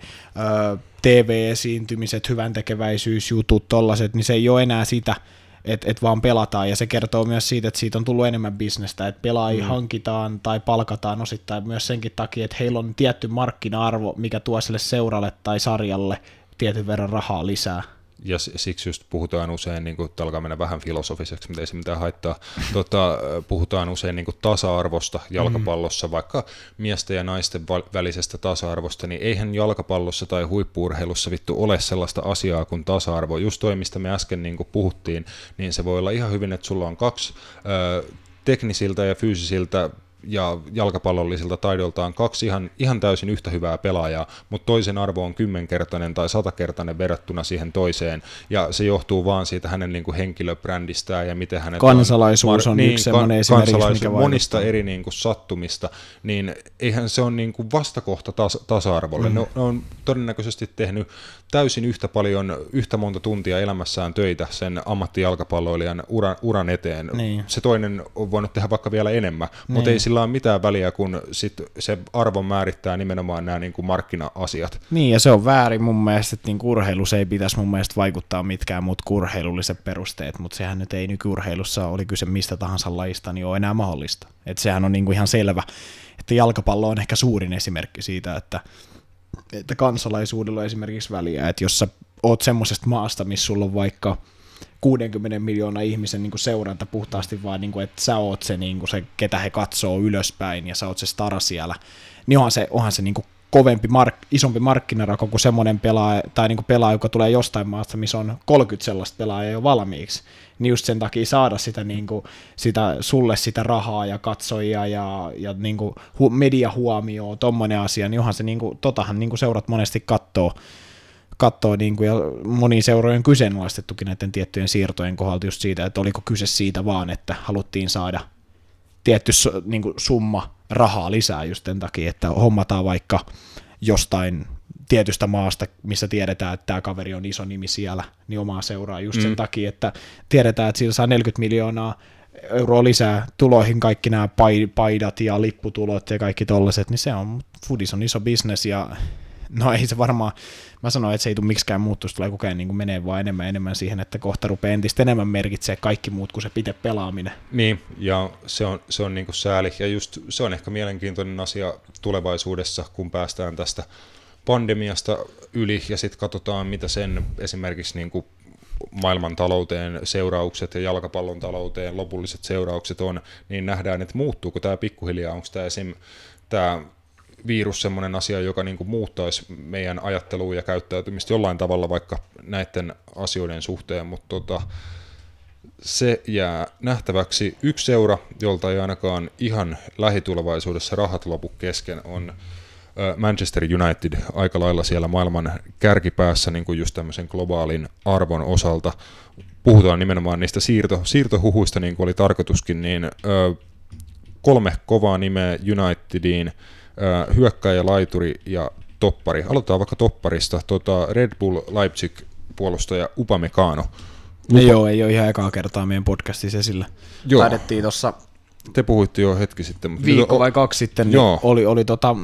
Ö, TV-esiintymiset, hyvän tekeväisyysjutut, tollaset, niin se ei ole enää sitä, että et vaan pelataan, ja se kertoo myös siitä, että siitä on tullut enemmän bisnestä, että pelaajia mm. hankitaan tai palkataan osittain myös senkin takia, että heillä on tietty markkina-arvo, mikä tuo sille seuralle tai sarjalle tietyn verran rahaa lisää. Ja siksi just puhutaan usein, niin kuin, alkaa mennä vähän filosofiseksi, mutta ei se mitään haittaa, tota, puhutaan usein niin kuin tasa-arvosta jalkapallossa, mm. vaikka miesten ja naisten välisestä tasa-arvosta, niin eihän jalkapallossa tai huippuurheilussa vittu ole sellaista asiaa kuin tasa-arvo. Just toi, mistä me äsken niin kuin puhuttiin, niin se voi olla ihan hyvin, että sulla on kaksi ö, teknisiltä ja fyysisiltä ja jalkapallollisilta taidoltaan kaksi ihan, ihan täysin yhtä hyvää pelaajaa, mutta toisen arvo on kymmenkertainen tai satakertainen verrattuna siihen toiseen, ja se johtuu vaan siitä hänen niin kuin henkilöbrändistään ja miten hänet Kansalaisuus on, on niin, yksi sellainen esimerkiksi, mikä monista eri niin kuin sattumista, niin eihän se ole niin kuin vastakohta tas, tasa-arvolle. Mm. Ne, ne on todennäköisesti tehnyt täysin yhtä paljon, yhtä monta tuntia elämässään töitä sen ammattijalkapalloilijan uran, uran eteen. Niin. Se toinen on voinut tehdä vaikka vielä enemmän, niin. mutta ei sillä ole mitään väliä, kun sit se arvo määrittää nimenomaan nämä niin kuin markkina-asiat. Niin, ja se on väärin mun mielestä, että niin urheilussa ei pitäisi mun mielestä vaikuttaa mitkään muut urheilulliset perusteet, mutta sehän nyt ei nykyurheilussa, oli kyse mistä tahansa lajista, niin ole enää mahdollista. Että sehän on niin kuin ihan selvä, että jalkapallo on ehkä suurin esimerkki siitä, että että kansalaisuudella on esimerkiksi väliä, että jos sä oot semmoisesta maasta, missä sulla on vaikka 60 miljoonaa ihmisen niin kuin seuranta puhtaasti vaan, niin kuin, että sä oot se, niin kuin se, ketä he katsoo ylöspäin ja sä oot se star siellä, niin onhan se, onhan se niin kuin kovempi, mark, isompi markkinarako kuin semmoinen pelaaja, tai niin kuin pelaaja, joka tulee jostain maasta, missä on 30 sellaista pelaajaa jo valmiiksi. Niin just sen takia saada sitä, niin kuin, sitä sulle sitä rahaa ja katsojia ja, ja niin kuin hu, mediahuomioon, tommonen asia, niin onhan se, niin kuin, totahan niin kuin seurat monesti kattoo, kattoo niin kuin, ja moniin seurojen kyseenalaistettukin näiden tiettyjen siirtojen kohdalta just siitä, että oliko kyse siitä vaan, että haluttiin saada tietty niin kuin summa rahaa lisää just sen takia, että hommataan vaikka jostain tietystä maasta, missä tiedetään, että tämä kaveri on iso nimi siellä, niin omaa seuraa just sen mm. takia, että tiedetään, että sillä saa 40 miljoonaa euroa lisää tuloihin kaikki nämä paidat ja lipputulot ja kaikki tollaset, niin se on, Foodis on iso bisnes ja no ei se varmaan, mä sanoin, että se ei tule miksikään muuttua, tulee koko ajan niin menee vaan enemmän enemmän siihen, että kohta rupeaa entistä enemmän merkitsee kaikki muut kuin se pite pelaaminen. Niin, ja se on, se on niin kuin sääli, ja just se on ehkä mielenkiintoinen asia tulevaisuudessa, kun päästään tästä pandemiasta yli, ja sitten katsotaan, mitä sen esimerkiksi niin kuin maailman talouteen seuraukset ja jalkapallon talouteen lopulliset seuraukset on, niin nähdään, että muuttuuko tämä pikkuhiljaa, onko tämä esim. tämä virus semmoinen asia, joka niin kuin muuttaisi meidän ajattelua ja käyttäytymistä jollain tavalla vaikka näiden asioiden suhteen, mutta tota, se jää nähtäväksi. Yksi seura, jolta ei ainakaan ihan lähitulevaisuudessa rahat lopu kesken, on Manchester United aika lailla siellä maailman kärkipäässä niin kuin just tämmöisen globaalin arvon osalta. Puhutaan nimenomaan niistä siirto, siirtohuhuista, niin kuin oli tarkoituskin, niin kolme kovaa nimeä Unitediin – hyökkäjä, laituri ja toppari. Aloitetaan vaikka topparista. Tota Red Bull Leipzig puolustaja Upamecano. No Upa... joo, ei ole ihan ekaa kertaa meidän podcastissa esillä. Joo. Taidettiin tuossa te puhuitte jo hetki sitten. Mutta Viikko vai kaksi sitten niin joo. oli, oli tota...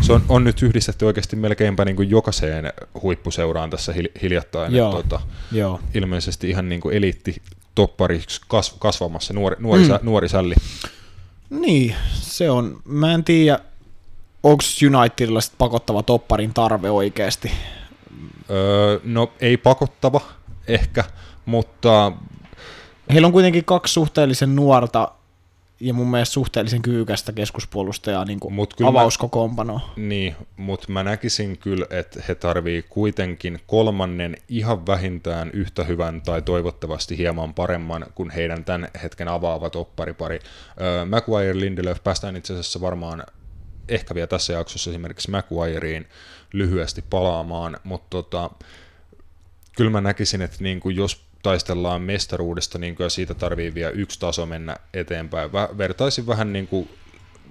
Se on, on nyt yhdistetty oikeasti melkeinpä niin kuin jokaiseen huippuseuraan tässä hiljattain. Joo. Tota, joo. Ilmeisesti ihan niin kuin eliitti toppariksi kasv- kasvamassa nuori, nuori, mm. nuori sälli. Niin, se on. Mä en tiedä, onko Unitedilla sit pakottava topparin tarve oikeasti? Öö, no ei pakottava ehkä, mutta... Heillä on kuitenkin kaksi suhteellisen nuorta ja mun mielestä suhteellisen kyykästä keskuspuolustajaa niin kuin avauskokoonpanoa. Niin, mutta mä näkisin kyllä, että he tarvii kuitenkin kolmannen ihan vähintään yhtä hyvän tai toivottavasti hieman paremman kuin heidän tämän hetken avaava topparipari. Öö, Maguire Lindelöf päästään itse asiassa varmaan ehkä vielä tässä jaksossa esimerkiksi Maguireen lyhyesti palaamaan, mutta tota, kyllä mä näkisin, että niin kuin jos taistellaan mestaruudesta, niin kuin siitä tarvii vielä yksi taso mennä eteenpäin. Vä, vertaisin vähän niin kuin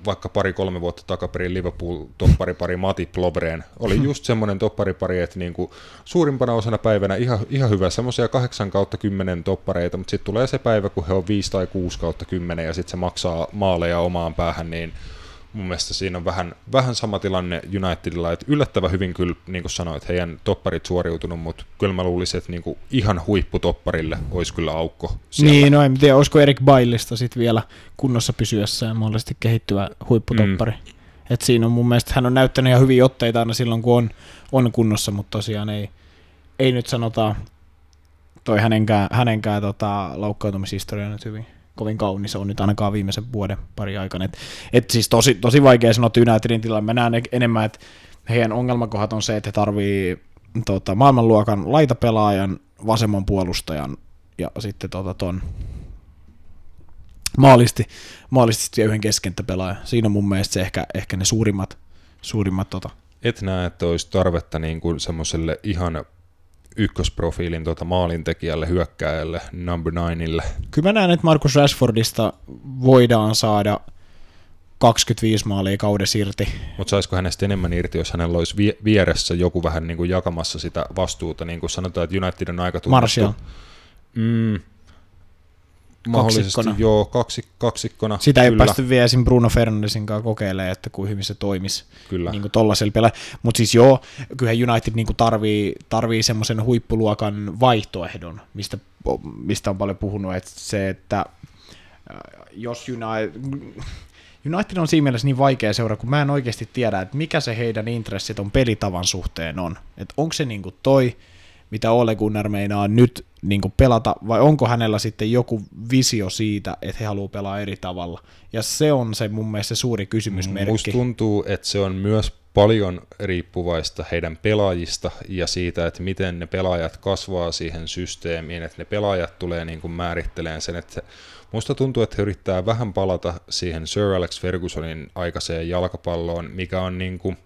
vaikka pari-kolme vuotta takaperin Liverpool-topparipari Mati Plobreen. Oli hmm. just semmoinen topparipari, että niin kuin suurimpana osana päivänä ihan, ihan hyvä, semmoisia 8 kautta 10 toppareita, mutta sitten tulee se päivä, kun he on 5 tai 6 kautta 10 ja sitten se maksaa maaleja omaan päähän, niin mun mielestä siinä on vähän, vähän sama tilanne Unitedilla, että yllättävän hyvin kyllä, niin kuin sanoit, heidän topparit suoriutunut, mutta kyllä mä luulisin, että niin kuin ihan huipputopparille olisi kyllä aukko siellä. Niin, no en tiedä, olisiko Erik Bailista sitten vielä kunnossa pysyessään mahdollisesti kehittyvä huipputoppari. Mm. Et siinä on mun mielestä, hän on näyttänyt ihan hyviä otteita aina silloin, kun on, on kunnossa, mutta tosiaan ei, ei nyt sanotaan toi hänenkään, hänenkään tota, loukkaantumishistoria nyt hyvin kovin kaunis on nyt ainakaan viimeisen vuoden pari aikana. Et, et siis tosi, tosi vaikea sanoa Unitedin tilanne. Mä näen enemmän, että heidän ongelmakohdat on se, että he tarvii tota, maailmanluokan laitapelaajan, vasemman puolustajan ja sitten tota, ton maalisti, maalisti yhden keskentäpelaaja. Siinä on mun mielestä se ehkä, ehkä ne suurimmat, suurimmat tota. Et näe, että olisi tarvetta niin kuin semmoiselle ihan ykkösprofiilin tota maalintekijälle, hyökkääjälle, number nineille. Kyllä mä näen, että Markus Rashfordista voidaan saada 25 maalia kaudessa irti. Mutta saisiko hänestä enemmän irti, jos hänellä olisi vie- vieressä joku vähän niin kuin jakamassa sitä vastuuta, niin kuin sanotaan, että United on aika tunnettu. Martial. Mm, mahdollisesti Kaksikkona. joo, kaksi, kaksikkona. Sitä ei kyllä, päästy vielä esim. Bruno Fernandesin kanssa kokeilemaan, että kuin hyvin se toimisi Kyllä. niin tollaisella. Mutta siis joo, kyllähän United niin tarvii, tarvii semmoisen huippuluokan vaihtoehdon, mistä, mistä on paljon puhunut, että se, että äh, jos United, United on siinä mielessä niin vaikea seura, kun mä en oikeasti tiedä, että mikä se heidän intressit on pelitavan suhteen on. Että onko se niin toi, mitä Ole Gunnar meinaa nyt niin pelata, vai onko hänellä sitten joku visio siitä, että he haluaa pelaa eri tavalla. Ja se on se mun mielestä se suuri kysymysmerkki. Musta tuntuu, että se on myös paljon riippuvaista heidän pelaajista ja siitä, että miten ne pelaajat kasvaa siihen systeemiin, että ne pelaajat tulee niin kuin määrittelemään sen, että musta tuntuu, että he yrittää vähän palata siihen Sir Alex Fergusonin aikaiseen jalkapalloon, mikä on niin kuin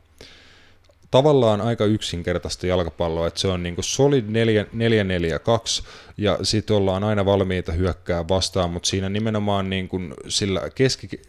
tavallaan aika yksinkertaista jalkapalloa, että se on niin kuin solid 4-4-2 ja sitten ollaan aina valmiita hyökkää vastaan, mutta siinä nimenomaan niin kuin sillä keski,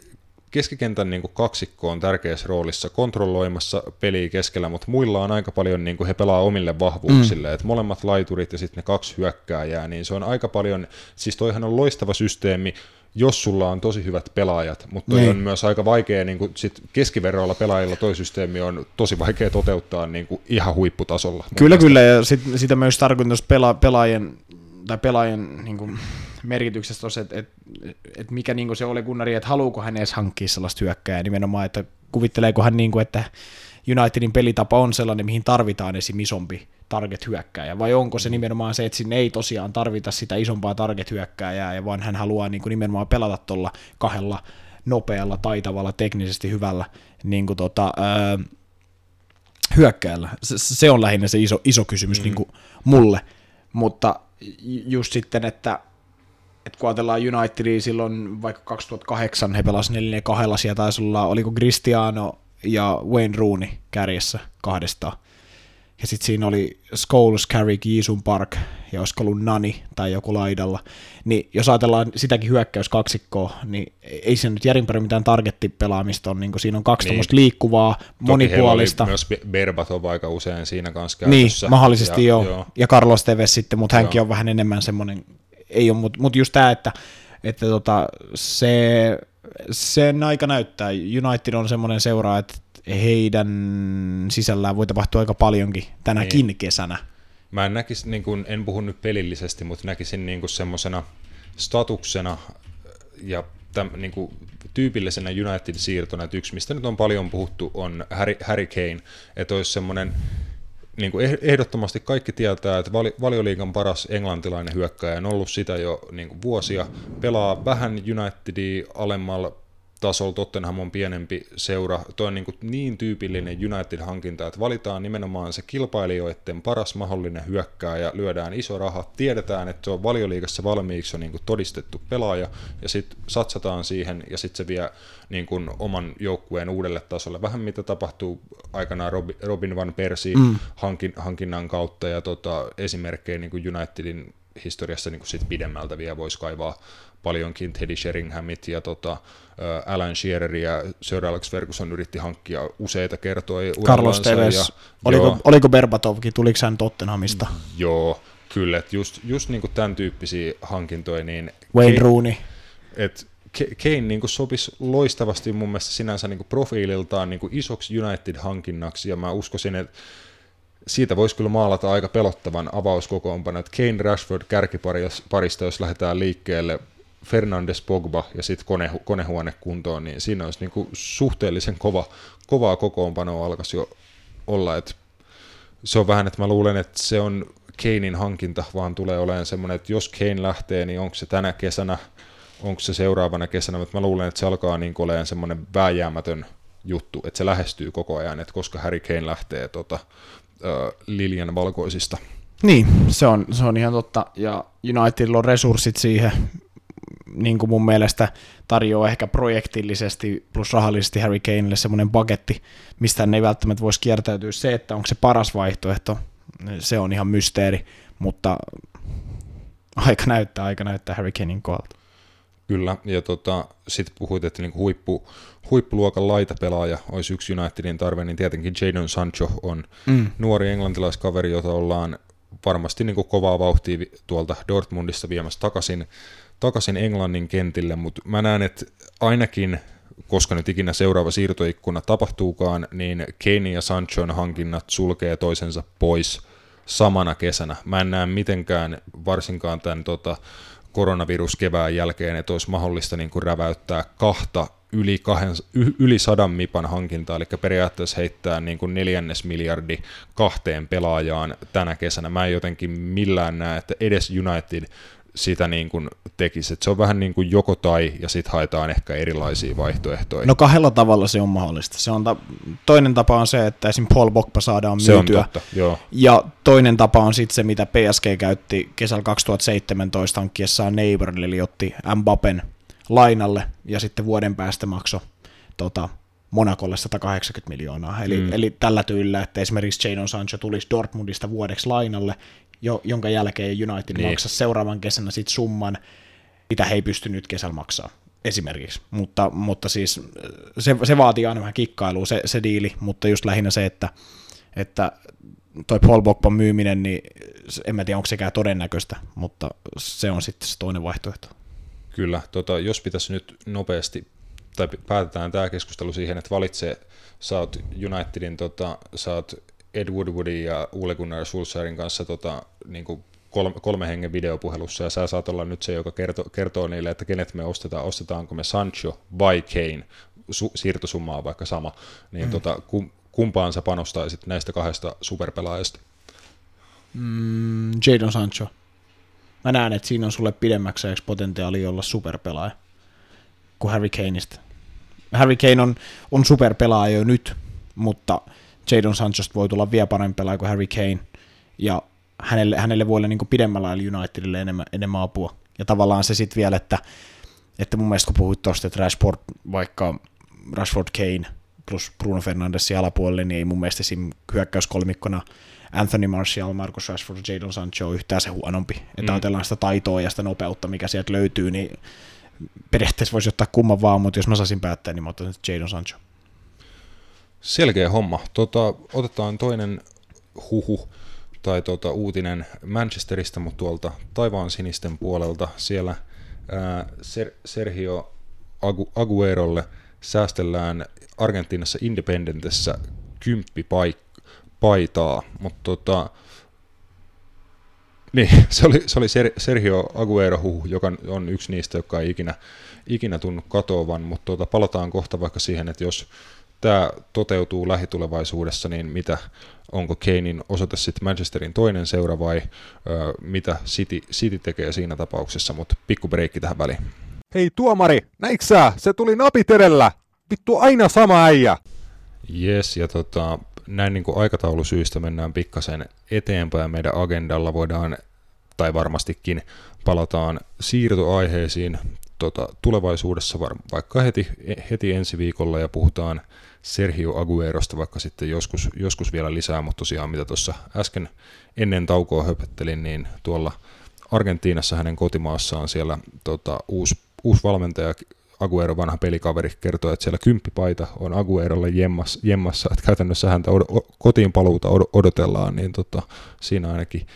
keskikentän niin kuin kaksikko on tärkeässä roolissa kontrolloimassa peliä keskellä, mutta muilla on aika paljon, niin kuin he pelaa omille vahvuuksille, mm. että molemmat laiturit ja sitten ne kaksi hyökkääjää, niin se on aika paljon, siis toihan on loistava systeemi, jos sulla on tosi hyvät pelaajat, mutta Niin. on myös aika vaikea, niin kuin sit keskiverroilla pelaajilla toi systeemi on tosi vaikea toteuttaa niin kuin ihan huipputasolla. Kyllä, kyllä, ja sit, sitä myös tarkoitan pela, pelaajien, tai pelaajien niin kuin, merkityksestä tuossa, että et, et mikä niin kuin se oli Gunnari, että haluuko hän edes hankkia sellaista hyökkääjää nimenomaan, että kuvitteleeko hän, niin kuin, että Unitedin pelitapa on sellainen, mihin tarvitaan esim. isompi target-hyökkääjä, vai onko se nimenomaan se, että sinne ei tosiaan tarvita sitä isompaa target-hyökkääjää, ja vaan hän haluaa niin kuin nimenomaan pelata tuolla kahdella nopealla, taitavalla, teknisesti hyvällä niin kuin tota, ää, hyökkäällä. Se, se on lähinnä se iso, iso kysymys mm. niin kuin mulle, mutta ju- just sitten, että että kun ajatellaan Unitedia silloin vaikka 2008 he pelasivat 4 kahdella, siellä taisi olla, oliko Cristiano ja Wayne Rooney kärjessä kahdestaan. Ja sitten siinä oli Scholes, Carrick, Jisun Park ja olisiko ollut Nani tai joku laidalla. Niin jos ajatellaan sitäkin hyökkäyskaksikkoa, niin ei se nyt järin mitään targettipelaamista on. Niin siinä on kaksi Niin. niin. liikkuvaa, Toki monipuolista. oli myös Be- Berbatov aika usein siinä kanssa Niin, käytössä. mahdollisesti ja, joo. joo. Ja Carlos Tevez sitten, mutta hänkin on vähän enemmän semmoinen, ei ole, mutta mut just tämä, että, että tota, se, sen aika näyttää. United on semmoinen seura, että heidän sisällään voi tapahtua aika paljonkin tänäkin niin. kesänä. Mä en näkisi, niin kuin, en puhu nyt pelillisesti, mutta näkisin niin kuin semmoisena statuksena ja täm, niin kuin, tyypillisenä United-siirtona, että yksi, mistä nyt on paljon puhuttu, on Harry, Harry Kane, että olisi semmoinen niin kuin eh- ehdottomasti kaikki tietää, että vali, valioliigan paras englantilainen hyökkäjä on ollut sitä jo niin kuin vuosia, pelaa vähän Unitedia alemmalla tasolla, Tottenham on pienempi seura, tuo on niin, kuin niin tyypillinen United-hankinta, että valitaan nimenomaan se kilpailijoiden paras mahdollinen hyökkääjä, lyödään iso raha, tiedetään, että se on valioliigassa valmiiksi on niin kuin todistettu pelaaja, ja sitten satsataan siihen, ja sitten se vie niin kuin oman joukkueen uudelle tasolle. Vähän mitä tapahtuu aikanaan Robin, Robin van Persie mm. hankin, hankinnan kautta, ja tota, esimerkkejä niin kuin Unitedin historiassa niin kuin sit pidemmältä vielä voisi kaivaa paljonkin. Teddy Sheringhamit ja tota, Alan Shearer ja Sir Alex Ferguson yritti hankkia useita kertoja Carlos Tevez, ja, oliko, joo, oliko Berbatovkin, tuliko hän Tottenhamista? joo, kyllä, että just, just niin kuin tämän tyyppisiä hankintoja, niin Wayne Rooney. et Kane niin kuin sopisi loistavasti mun mielestä sinänsä niin kuin profiililtaan niin kuin isoksi United-hankinnaksi, ja mä uskoisin, että siitä voisi kyllä maalata aika pelottavan avauskokoonpano, että Kane Rashford kärkiparista, jos lähdetään liikkeelle Fernandes Pogba ja sitten kone, konehuone kuntoon, niin siinä olisi niin kuin suhteellisen kova, kovaa kokoonpanoa alkaisi jo olla, että se on vähän, että mä luulen, että se on Keinin hankinta, vaan tulee olemaan semmoinen, että jos Kane lähtee, niin onko se tänä kesänä, onko se seuraavana kesänä, mutta mä luulen, että se alkaa niin olemaan semmoinen vääjäämätön juttu, että se lähestyy koko ajan, että koska Harry Kane lähtee tota, Lilian valkoisista. Niin, se on, se on ihan totta, ja Unitedilla on resurssit siihen, niin kuin mun mielestä tarjoaa ehkä projektillisesti plus rahallisesti Harry Kanelle semmoinen paketti, mistä ne ei välttämättä voisi kiertäytyä. Se, että onko se paras vaihtoehto, se on ihan mysteeri, mutta aika näyttää, aika näyttää Harry Kanein kohdalta. Kyllä, ja tota, sitten puhuit, että niinku huippu, huippuluokan laitapelaaja olisi yksi Unitedin tarve, niin tietenkin Jadon Sancho on mm. nuori englantilaiskaveri, jota ollaan varmasti niinku kovaa vauhtia tuolta Dortmundista viemässä takaisin, takaisin Englannin kentille, mutta mä näen, että ainakin koska nyt ikinä seuraava siirtoikkuna tapahtuukaan, niin Kane ja Sanchon hankinnat sulkee toisensa pois samana kesänä. Mä en näe mitenkään varsinkaan tämän tota, koronavirus kevään jälkeen, että olisi mahdollista niin kuin räväyttää kahta yli, kahden, yli sadan mipan hankintaa, eli periaatteessa heittää niin kuin neljännes miljardi kahteen pelaajaan tänä kesänä. Mä en jotenkin millään näe, että edes United sitä niin kuin tekisi. Et se on vähän niin kuin joko tai, ja sitten haetaan ehkä erilaisia vaihtoehtoja. No kahdella tavalla se on mahdollista. Se on ta- toinen tapa on se, että esim. Paul Bokpa saadaan myytyä. Se on totta, joo. Ja toinen tapa on sitten se, mitä PSG käytti kesällä 2017 hankkiessaan Neighborille, eli otti Mbappen lainalle, ja sitten vuoden päästä maksoi tota, Monakolle 180 miljoonaa. Eli, mm. eli tällä tyylillä, että esimerkiksi Jadon Sancho tulisi Dortmundista vuodeksi lainalle, jo, jonka jälkeen United niin. maksaa seuraavan kesänä sit summan, mitä he ei pysty nyt kesällä maksaa esimerkiksi. Mutta, mutta siis se, se vaatii aina vähän kikkailua se, se diili, mutta just lähinnä se, että, että toi Paul Bogban myyminen, niin en mä tiedä, onko sekään todennäköistä, mutta se on sitten se toinen vaihtoehto. Kyllä, tota, jos pitäisi nyt nopeasti, tai päätetään tämä keskustelu siihen, että valitsee, sä oot Unitedin, tota, sä oot Ed Woodwardin ja Ule Gunnar Solskjaerin kanssa tota, niin kuin kolme, kolme hengen videopuhelussa, ja sä saat olla nyt se, joka kertoo, kertoo niille, että kenet me ostetaan, ostetaanko me Sancho vai Kane, Su, siirtosumma on vaikka sama, niin mm. tota, kum, kumpaan sä panostaisit näistä kahdesta superpelaajasta? Mm, Jadon Sancho. Mä näen, että siinä on sulle pidemmäksi potentiaali olla superpelaaja kuin Harry Kaneista. Harry Kane on, on superpelaaja jo nyt, mutta – Jadon Sanchosta voi tulla vielä parempi pelaaja kuin Harry Kane, ja hänelle, hänelle voi olla niin pidemmällä eli Unitedille enemmän, enemmän apua. Ja tavallaan se sitten vielä, että, että mun mielestä kun puhuit tuosta, että Rashford, vaikka Rashford Kane plus Bruno Fernandes alapuolelle, niin ei mun mielestä esim. hyökkäyskolmikkona Anthony Martial, Marcus Rashford, Jadon Sancho on yhtään se huonompi. Että mm. ajatellaan sitä taitoa ja sitä nopeutta, mikä sieltä löytyy, niin periaatteessa voisi ottaa kumman vaan, mutta jos mä saisin päättää, niin mä ottaisin Jadon Sancho. Selkeä homma. Tota, otetaan toinen huhu tai tota, uutinen Manchesterista, mutta tuolta taivaan sinisten puolelta. Siellä ää, Ser- Sergio Agu- Aguerolle säästellään Argentiinassa Independentessä kymppipaitaa, mutta tota, niin, *laughs* se oli, se oli Sergio Aguero huhu, joka on yksi niistä, joka ei ikinä, ikinä tunnu katoavan, mutta tuota, palataan kohta vaikka siihen, että jos tämä toteutuu lähitulevaisuudessa, niin mitä, onko Kanein osoite sitten Manchesterin toinen seura vai ö, mitä City, City tekee siinä tapauksessa, mutta pikku breikki tähän väliin. Hei tuomari, näitkö sä? Se tuli napit edellä. Vittu aina sama äijä. Yes, ja tota, näin niin kuin aikataulusyistä mennään pikkasen eteenpäin meidän agendalla. Voidaan, tai varmastikin palataan siirtoaiheisiin tota, tulevaisuudessa, vaikka heti, heti ensi viikolla, ja puhutaan Sergio Aguerosta vaikka sitten joskus, joskus vielä lisää, mutta tosiaan mitä tuossa äsken ennen taukoa höpöttelin, niin tuolla Argentiinassa hänen kotimaassaan siellä tota, uusi, uusi valmentaja Aguero, vanha pelikaveri, kertoo, että siellä kymppipaita on Aguerolle jemmas, jemmassa, että käytännössä häntä od- kotiin paluuta od- odotellaan, niin tota, siinä ainakin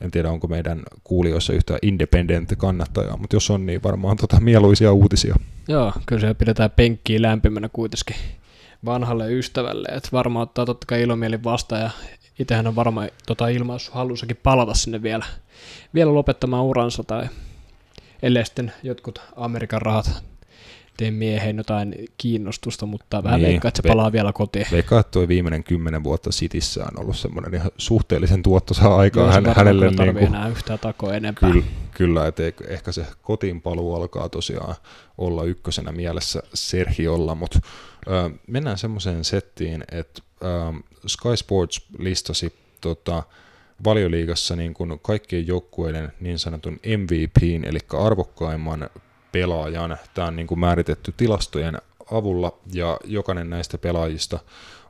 en tiedä onko meidän kuulijoissa yhtä independent kannattajaa, mutta jos on, niin varmaan tota mieluisia uutisia. Joo, kyllä se pidetään penkkiä lämpimänä kuitenkin vanhalle ystävälle, että varmaan ottaa totta kai ilomielin vastaan ja itsehän on varmaan tota ilmaisu halussakin palata sinne vielä, vielä lopettamaan uransa tai ellei sitten jotkut Amerikan rahat tee mieheen jotain kiinnostusta, mutta vähän Niin, veikkaa, että se ve- palaa vielä kotiin. Veikkaa, että tuo viimeinen kymmenen vuotta Cityssä on ollut semmoinen ihan suhteellisen Joo, se hän, hänelle. Niin kuin, enää yhtään takoa enempää. kyllä, kyllä että ehkä- ehkä se kotiin paluu alkaa tosiaan olla ykkösenä mielessä Sergiolla, mutta ö, mennään semmoiseen settiin, että ö, Sky Sports listasi tota, valioliigassa niin kuin kaikkien joukkueiden niin sanotun MVPin, eli arvokkaimman pelaajan. Tämä on niin kuin määritetty tilastojen avulla, ja jokainen näistä pelaajista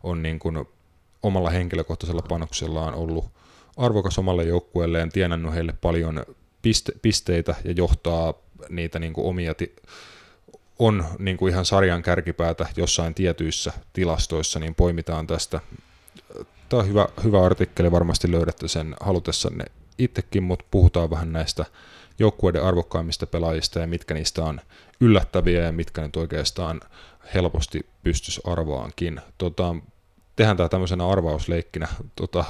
on niin kuin omalla henkilökohtaisella panoksellaan ollut arvokas omalle joukkueelleen, tienannut heille paljon piste, pisteitä ja johtaa niitä niin kuin omia ti- on niin kuin ihan sarjan kärkipäätä jossain tietyissä tilastoissa, niin poimitaan tästä. Tämä on hyvä, hyvä artikkeli, varmasti löydätte sen halutessanne itsekin, mutta puhutaan vähän näistä joukkueiden arvokkaimmista pelaajista ja mitkä niistä on yllättäviä ja mitkä nyt oikeastaan helposti pystyisi arvaankin. Tota, tehdään tämä tämmöisenä arvausleikkinä. Tota,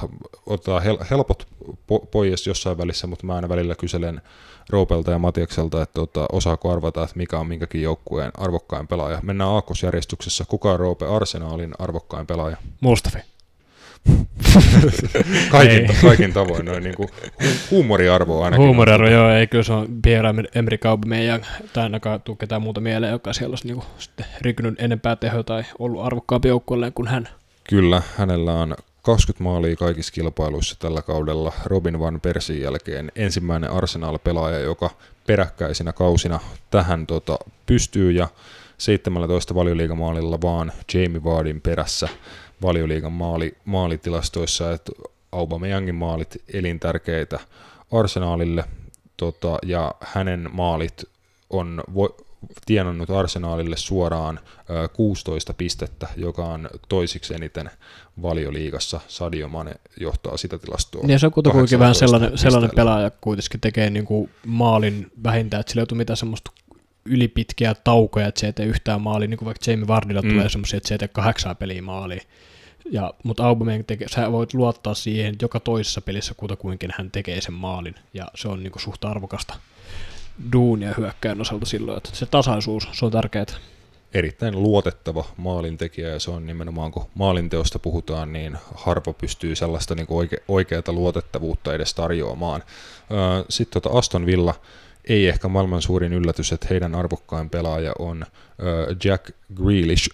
otetaan hel- helpot po- pois jossain välissä, mutta mä aina välillä kyselen Roopelta ja Matiakselta, että tota, osaako arvata, että mikä on minkäkin joukkueen arvokkain pelaaja. Mennään aakkosjärjestyksessä. Kuka on Roope Arsenaalin arvokkain pelaaja? Mustafi. *laughs* Kaikin, kaikin tavoin, noin niin kuin huumoriarvo ainakin. Huumoriarvo, joo, ei kyllä se on Pierre-Emerick Aubameyang, tai ainakaan tuu ketään muuta mieleen, joka siellä olisi niinku sitten rikynyt enempää tehoa tai ollut arvokkaampi joukkueelleen kuin hän. Kyllä, hänellä on 20 maalia kaikissa kilpailuissa tällä kaudella Robin Van Persien jälkeen ensimmäinen Arsenal-pelaaja, joka peräkkäisinä kausina tähän tota, pystyy ja 17 valioliigamaalilla vaan Jamie Vardin perässä valioliigan maali, maalitilastoissa, että Aubameyangin maalit elintärkeitä Arsenalille tota, ja hänen maalit on vo, tienannut Arsenaalille suoraan ö, 16 pistettä, joka on toisiksi eniten valioliigassa. Sadio Mane johtaa sitä tilastoa. Niin se on kuitenkin vähän 18 sellainen, sellainen pelaaja, joka kuitenkin tekee niinku maalin vähintään, että sillä ei tule mitään semmoista ylipitkiä taukoja, että se ei tee yhtään maalia, niin kuin vaikka Jamie Vardilla Mm. tulee semmoisia, että se ei tee kahdeksaa peliä maalia. Ja, mutta Aubameyang tekee, sä voit luottaa siihen, että joka toisessa pelissä kutakuinkin hän tekee sen maalin, ja se on niinku suht arvokasta duunia hyökkäyn osalta silloin, että se tasaisuus, se on tärkeää. erittäin luotettava maalintekijä ja se on nimenomaan, kun maalinteosta puhutaan, niin harva pystyy sellaista niin oike, oikeata luotettavuutta edes tarjoamaan. Sitten tota Aston Villa, ei ehkä maailman suurin yllätys, että heidän arvokkain pelaaja on öö, Jack Grealish.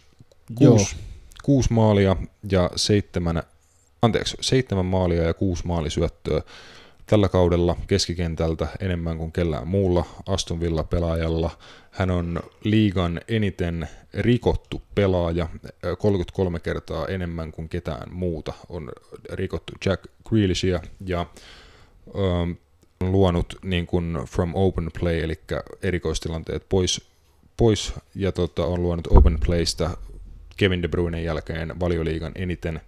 Kuusi, kuusi maalia ja seitsemän, anteeksi, seitsemän maalia ja kuusi maalisyöttöä tällä kaudella keskikentältä enemmän kuin kellään muulla Aston Villa pelaajalla. Hän on liigan eniten rikottu pelaaja, ö, 33 kertaa enemmän kuin ketään muuta on rikottu Jack Grealishia ja ö, luonut niin kuin from open play, eli erikoistilanteet pois, pois ja tota, on luonut open playsta Kevin De Bruynen jälkeen valioliigan eniten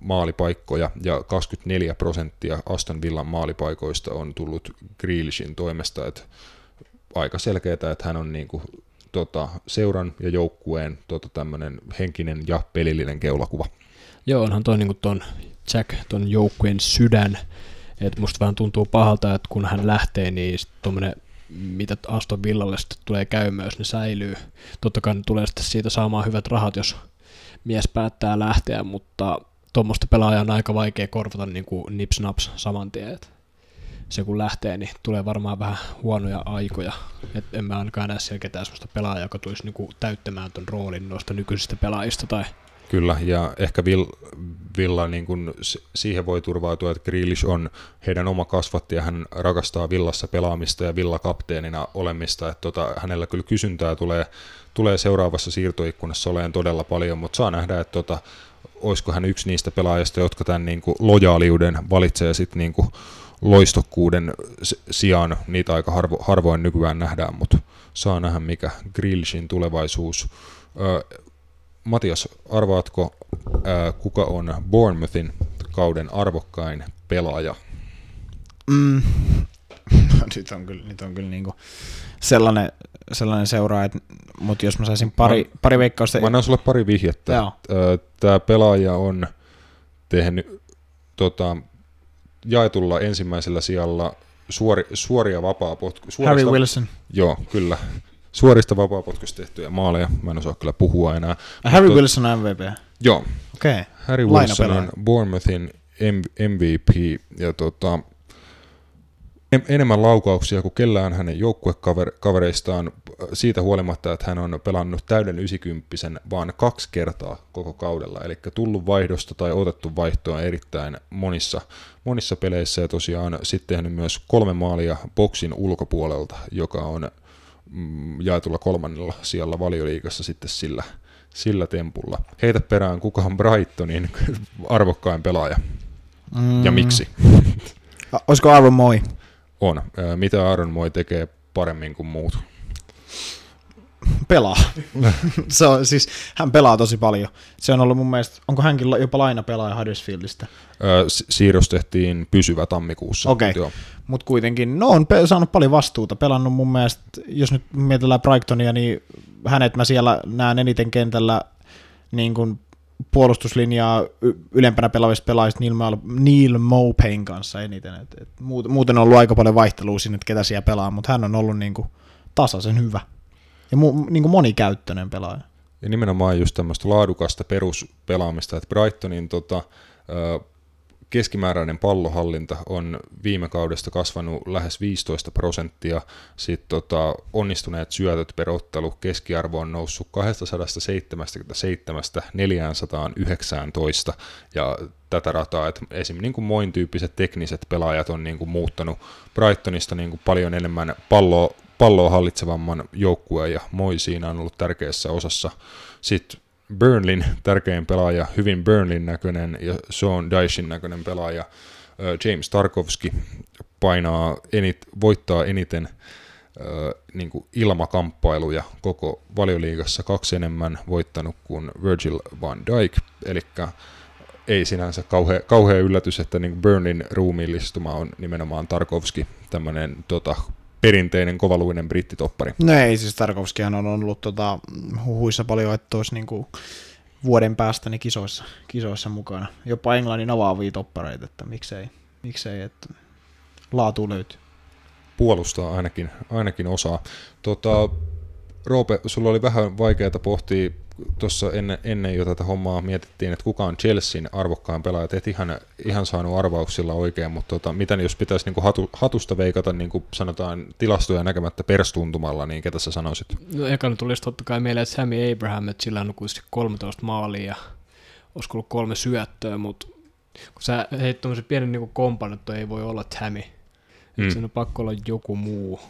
maalipaikkoja ja 24 prosenttia Aston Villan maalipaikoista on tullut Grealishin toimesta, että aika selkeää, että hän on niinku, tota, seuran ja joukkueen tota, tämmöinen henkinen ja pelillinen keulakuva. Joo, onhan toi niinku ton Jack, ton joukkueen sydän. Et musta vähän tuntuu pahalta, että kun hän lähtee, niin sit tommonen, mitä Aston Villalle sitten tulee käymään, jos ne säilyy. Totta kai ne tulee sitten siitä saamaan hyvät rahat, jos mies päättää lähteä, mutta tuommoista pelaajaa on aika vaikea korvata niin kuin nips naps saman tien. Et se kun lähtee, niin tulee varmaan vähän huonoja aikoja. Et en mä ainakaan näe siellä ketään sellaista pelaajaa, joka tulisi niinku täyttämään ton roolin noista nykyisistä pelaajista tai Kyllä, ja ehkä Vill, Villa, niin kun s- siihen voi turvautua, että Grealish on heidän oma kasvatti ja hän rakastaa Villassa pelaamista ja Villa kapteenina olemista, että tota, hänellä kyllä kysyntää tulee, tulee seuraavassa siirtoikkunassa olemaan todella paljon, mutta saa nähdä, että tota, olisiko hän yksi niistä pelaajista, jotka tämän niin kuin lojaaliuden valitsee sitten niin kuin loistokkuuden sijaan, niitä aika harvo, harvoin nykyään nähdään, mutta saa nähdä mikä Grealishin tulevaisuus. Matias, arvaatko, ää, kuka on Bournemouthin kauden arvokkain pelaaja? Mm. *laughs* nyt on kyllä, nyt on kyllä niinku sellainen, sellainen seura, että, mutta jos mä saisin pari, pari veikkausta. Mä annan sulle pari vihjettä. Tämä pelaaja on tehnyt tota, jaetulla ensimmäisellä sijalla suori, suoria vapaa potku. Harry Wilson. Joo, kyllä. Suorista vapaapotkusta tehtyjä maaleja. Mä en osaa kyllä puhua enää. Harry Mutta- Wilson on MVP. Joo, Okei. Okay. Harry Wilson on Bournemouthin MVP ja tota, en- enemmän laukauksia kuin kellään hänen joukkuekavereistaan siitä huolimatta, että hän on pelannut täyden 90 vaan kaksi kertaa koko kaudella, eli tullut vaihdosta tai otettu vaihtoa erittäin monissa, monissa peleissä ja tosiaan sitten tehnyt myös kolme maalia boksin ulkopuolelta, joka on jaetulla kolmannella siellä valioliigassa sitten sillä, sillä tempulla. Heitä perään, kuka on Brightonin *laughs* arvokkain pelaaja Mm. ja miksi Olisiko Aaron Moi? on. Mitä Aaron Moi tekee paremmin kuin muut? Pelaa. *laughs* se on, siis, hän pelaa tosi paljon. Se on ollut mun mielestä, onko hänkin jopa lainapelaaja Huddersfieldistä? S- Siirros tehtiin pysyvä tammikuussa. Okei. Joo. Mutta kuitenkin, no on pe- saanut paljon vastuuta, pelannut mun mielestä, jos nyt mietitään Brightonia, niin hänet mä siellä näen eniten kentällä niin kuin puolustuslinjaa ylempänä pelaavista pelaajista Neil, Mal- Neil Mopain kanssa eniten. Et, et muut- muuten on ollut aika paljon vaihtelua sinne, että ketä siellä pelaa, mutta hän on ollut niin kuin tasaisen hyvä. Ja mu- niin kuin monikäyttöinen pelaaja. Ja nimenomaan just tämmöistä laadukasta peruspelaamista, että Brightonin tota, ää, keskimääräinen pallohallinta on viime kaudesta kasvanut lähes 15 prosenttia, sitten tota, onnistuneet syötöt per ottelu keskiarvo on noussut 277 419 ja tätä rataa, että esim. Niin kuin Moin tyyppiset tekniset pelaajat on niin kuin muuttanut Brightonista niin kuin paljon enemmän palloa, palloa hallitsevamman joukkueen ja Moi siinä on ollut tärkeässä osassa. Sitten Burnlin tärkein pelaaja, hyvin Burnlin näköinen ja Sean Dychin näköinen pelaaja, James Tarkovski painaa enit, voittaa eniten niin kuin ilmakamppailuja koko valioliigassa kaksi enemmän voittanut kuin Virgil van Dijk, eli ei sinänsä kauhea, kauhea yllätys, että niin Burnin ruumiillistuma on nimenomaan Tarkovski, tämmöinen tota, perinteinen kovaluinen brittitoppari. No ei, siis Tarkovskihan on ollut tota, huhuissa paljon, että olisi niinku vuoden päästä niin kisoissa, kisoissa mukana. Jopa Englannin avaavia toppareita, että miksei, miksei että laatu löytyy. puolustaa ainakin, ainakin osaa. Tota, Roope, sulla oli vähän vaikeaa pohtia tuossa ennen, ennen jo tätä hommaa mietittiin, että kuka on Chelsean arvokkaan pelaaja. Et ihan, ihan saanut arvauksilla oikein, mutta tota, miten jos pitäisi niinku hatu, hatusta veikata, niin kuin sanotaan tilastoja näkemättä perstuntumalla, niin ketä sä sanoisit? No ekana tulisi totta kai mieleen Sammy Abraham, että sillä on kuitenkin 13 maalia ja olisiko ollut kolme syöttöä, mutta kun sä heit tuommoisen pienen niin kompan, että ei voi olla Tammy. Mm. Sen on pakko olla joku muu.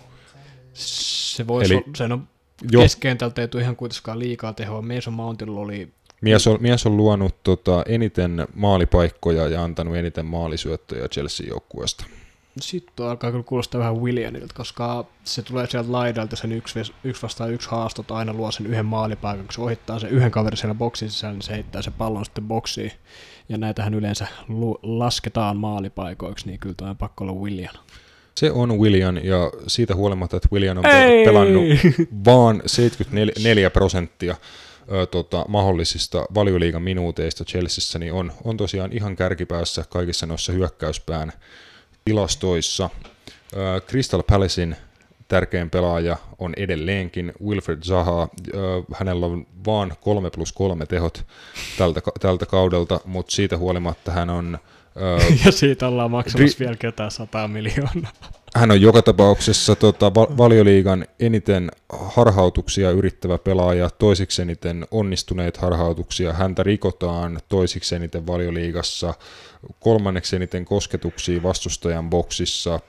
Se voisi Eli... olla, sen on Jo. keskentältä ei tule ihan kuitenkaan liikaa tehoa. Mason Mountilla oli Mies on, mies on luonut tota, eniten maalipaikkoja ja antanut eniten maalisyöttöjä Chelsea-joukkueesta. Sitten alkaa kyllä kuulostaa vähän Williamilta, koska se tulee sieltä laidalta sen yksi, yksi vastaan yksi haastot aina luo sen yhden maalipaikan, kun se ohittaa sen yhden kaverin siellä boksin sisällä, niin se heittää sen pallon sitten boksiin. Ja näitähän yleensä lu- lasketaan maalipaikoiksi, niin kyllä tämä pakko olla William. Se on William, ja siitä huolimatta, että William on Ei! pelannut vaan 74 prosenttia ö, tota, mahdollisista valioliigan minuuteista Chelseassa, niin on, on tosiaan ihan kärkipäässä kaikissa noissa hyökkäyspään tilastoissa. Ö, Crystal Palacein tärkein pelaaja on edelleenkin Wilfred Zaha. Hänellä on vaan 3 plus 3 tehot tältä, tältä kaudelta, mutta siitä huolimatta hän on *laughs* ja siitä ollaan maksamassa Ri- vielä ketään 100 miljoonaa. *laughs* hän on joka tapauksessa tota, va- valioliigan eniten harhautuksia yrittävä pelaaja, toisiksi eniten onnistuneet harhautuksia. Häntä rikotaan toisiksi eniten valioliigassa, kolmanneksi eniten kosketuksia vastustajan boksissa,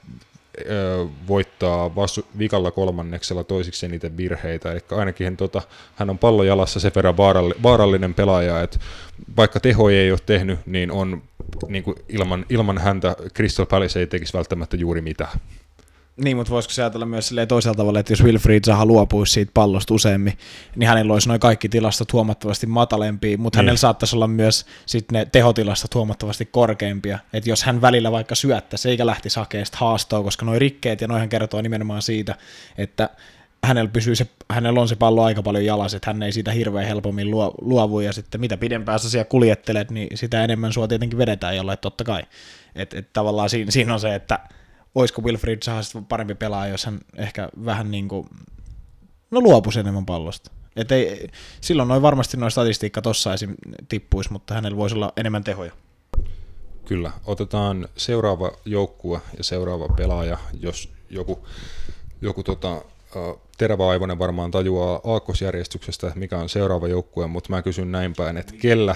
ö, voittaa vastu- vikalla kolmanneksella toisiksi eniten virheitä, eli ainakin hän, tota, hän on pallojalassa sen verran vaaralli- vaarallinen pelaaja, että vaikka tehoja ei ole tehnyt, niin on niin kuin ilman, ilman häntä Crystal Palace ei tekisi välttämättä juuri mitään. Niin, mutta voisiko se ajatella myös toisella tavalla, että jos Wilfried Zaha luopuisi siitä pallosta useammin, niin hänellä olisi noin kaikki tilastot huomattavasti matalempia, mutta Niin. hänellä saattaisi olla myös sit ne tehotilastot huomattavasti korkeampia. Että jos hän välillä vaikka syöttäisi eikä lähtisi hakemaan haastoa, koska noin rikkeet ja noihän kertoo nimenomaan siitä, että hänellä, pysyy se, hänellä on se pallo aika paljon jalassa, että hän ei siitä hirveän helpommin luo, luovu, ja sitten mitä pidempään sä siellä kuljettelet, niin sitä enemmän sua tietenkin vedetään jollain, totta kai. Että et tavallaan siinä, siinä on se, että olisiko Wilfried sitten parempi pelaaja, jos hän ehkä vähän niin kuin no luopuisi enemmän pallosta. Et ei, silloin noin varmasti noin statistiikka tossa esim. tippuisi, mutta hänellä voisi olla enemmän tehoja. Kyllä. Otetaan seuraava joukkue ja seuraava pelaaja, jos joku, joku tota, teräväaivoinen varmaan tajuaa aakkosjärjestyksestä, mikä on seuraava joukkue, mutta mä kysyn näin päin, että kellä,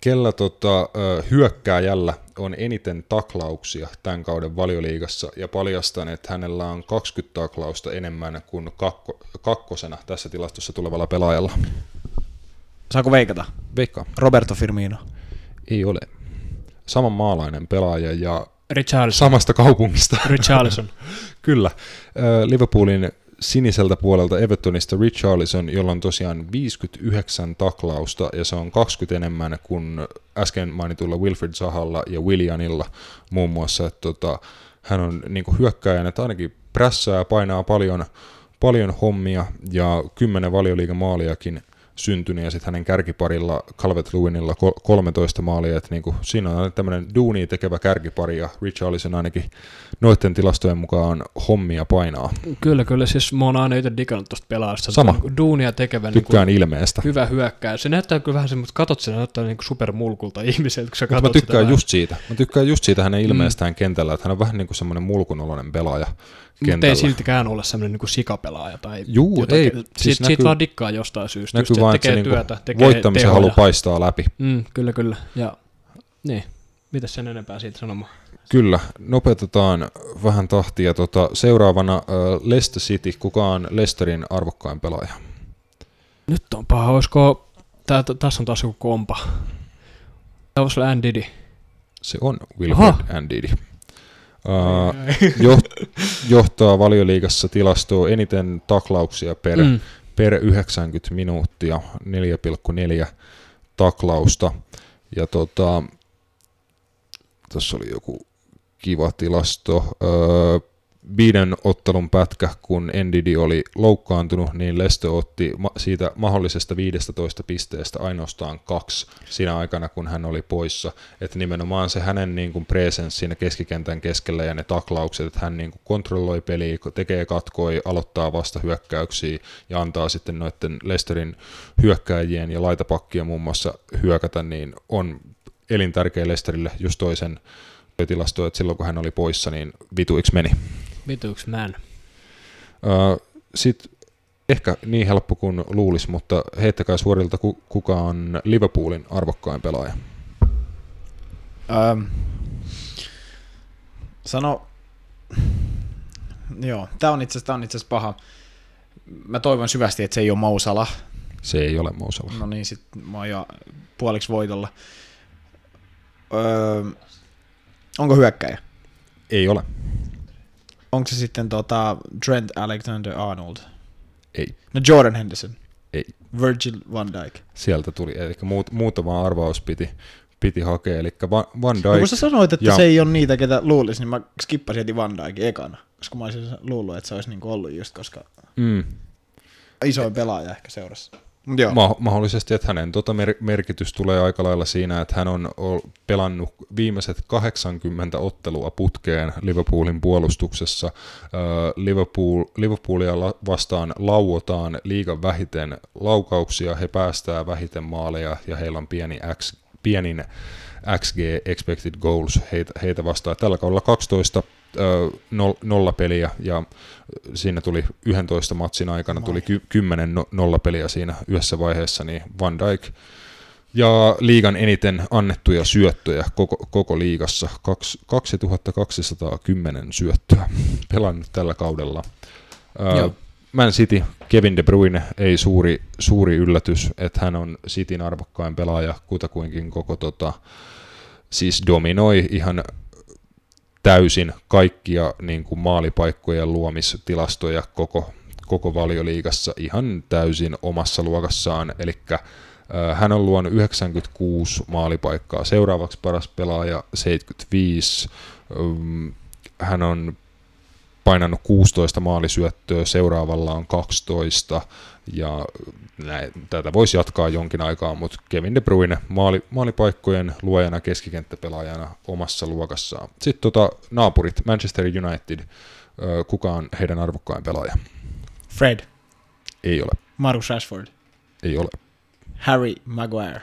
kellä tota, hyökkääjällä on eniten taklauksia tämän kauden valioliigassa ja paljastan, että hänellä on 20 taklausta enemmän kuin kakko, kakkosena tässä tilastossa tulevalla pelaajalla. Saako veikata? Veikka. Roberto Firmino. Ei ole. Saman maalainen pelaaja ja Richarlison. samasta kaupungista. Richarlison. *laughs* Kyllä. Liverpoolin siniseltä puolelta Evertonista Richarlison, jolla on tosiaan 59 taklausta ja se on 20 enemmän kuin äsken mainitulla Wilfred Sahalla ja Willianilla muun muassa. Että tota, hän on niin hyökkäjänä, että ainakin prässää, painaa paljon, paljon hommia ja kymmenen valioliigan maaliakin syntynyt ja sitten hänen kärkiparilla Calvet Lewinilla 13 maalia, että niinku, siinä on tämmöinen duuni tekevä kärkipari ja Richarlison ainakin noiden tilastojen mukaan hommia painaa. Kyllä, kyllä, siis mä oon aina itse digannut tosta pelaajasta. Sama. Niinku Duunia tekevä Tykkään niinku, ilmeestä. hyvä hyökkää. Se näyttää kyllä vähän semmoista, katot se näyttää niinku supermulkulta *laughs* ihmiseltä, kun sä katot mä tykkään sitä just siitä. Mä tykkään just siitä hänen ilmeestään mm. kentällä, että hän on vähän niin kuin semmoinen mulkunoloinen pelaaja Mutta kentällä. ei siltikään ole semmoinen niinku sikapelaaja tai Juu, jotakin. ei, Siitä, siis siitä näkyy- vaan dikkaa jostain syystä. Näkyy just, vaan, että että se niinku työtä, tekee voittamisen tehoja. halu paistaa läpi. Mm, kyllä, kyllä. Ja niin, mitäs sen enempää siitä sanomaan? Kyllä, nopeutetaan vähän tahtia. Tota, seuraavana äh, Leicester City. Kuka on Leicesterin arvokkain pelaaja? Nyt on paha, olisiko, tää, t- tässä on taas joku kompa. Tämä voisi olla Andy. Se on Wilfred. Ndidi. Uh, joht- johtaa valioliigassa tilastoa eniten taklauksia per, mm. Per 90 minuuttia, 4,4 taklausta. Ja tota, tässä oli joku kiva tilasto. Öö, viiden ottelun pätkä, kun Ndidi oli loukkaantunut, niin Leicester otti siitä mahdollisesta 15 pisteestä ainoastaan kaksi siinä aikana, kun hän oli poissa. Että nimenomaan se hänen niin kuin presence siinä keskikentän keskellä ja ne taklaukset, että hän niin kuin kontrolloi peliä, tekee katkoi, aloittaa vasta hyökkäyksiä ja antaa sitten noiden Leicesterin hyökkääjien ja laitapakkien muun muassa hyökätä, niin on elintärkeä Leicesterille just toisen tilasto, että silloin kun hän oli poissa, niin vituiksi meni. Vituuks man? Sitten ehkä niin helppo kuin luulisi, mutta heittäkää suorilta, ku- kuka on Liverpoolin arvokkain pelaaja. Öö, sano, joo, tää on itse asiassa, on itse asiassa paha. Mä toivon syvästi, että se ei ole Mousala. Se ei ole Mousala. No niin, sit mä oon jo puoliksi voitolla. Öö, onko hyökkäjä? Ei ole. Onko se sitten tota Trent Alexander-Arnold? Ei. No Jordan Henderson. Ei. Virgil van Dijk. Sieltä tuli, eli muut, muutama arvaus piti, piti hakea, eli Van, Van No, kun Dijk, sä sanoit, että ja- se ei ole niitä, ketä luulisi, niin mä skippasin heti Van Dijkin ekana. Koska mä olisin luullut, että se olisi niinku ollut just, koska mm, isoin pelaaja ehkä seurassa. Joo. ma- mahdollisesti, että hänen tota mer- merkitys tulee aika lailla siinä, että hän on pelannut viimeiset 80 ottelua putkeen Liverpoolin puolustuksessa. Liverpool, Liverpoolia la- vastaan lauotaan liigan vähiten laukauksia, he päästää vähiten maaleja ja heillä on pieni X, pienin XG, expected goals, heitä, heitä vastaan. Tällä kaudella 12 ö, nol- nollapeliä ja siinä tuli 11 matsin aikana tuli ky- 10 no- nollapeliä siinä yhdessä vaiheessa, niin Van Dijk ja liigan eniten annettuja syöttöjä koko, koko liigassa, Kaks- 2210 syöttöä *laughs* pelannut tällä kaudella. Joo. Man City, Kevin De Bruyne, ei suuri, suuri yllätys, että hän on Cityn arvokkain pelaaja kutakuinkin koko tota, dominoi ihan täysin kaikkia niin kuin maalipaikkojen luomistilastoja koko, koko valioliigassa ihan täysin omassa luokassaan, eli hän on luonut 96 maalipaikkaa, seuraavaksi paras pelaaja 75, Ym, hän on painanut 16 maalisyöttöä, seuraavalla on 12, ja näin, tätä voisi jatkaa jonkin aikaa, mutta Kevin De Bruyne maali, maalipaikkojen luojana, keskikenttäpelaajana omassa luokassaan. Sitten tota, naapurit, Manchester United, kuka on heidän arvokkain pelaaja? Fred. Ei ole. Marcus Rashford. Ei ole. Harry Maguire.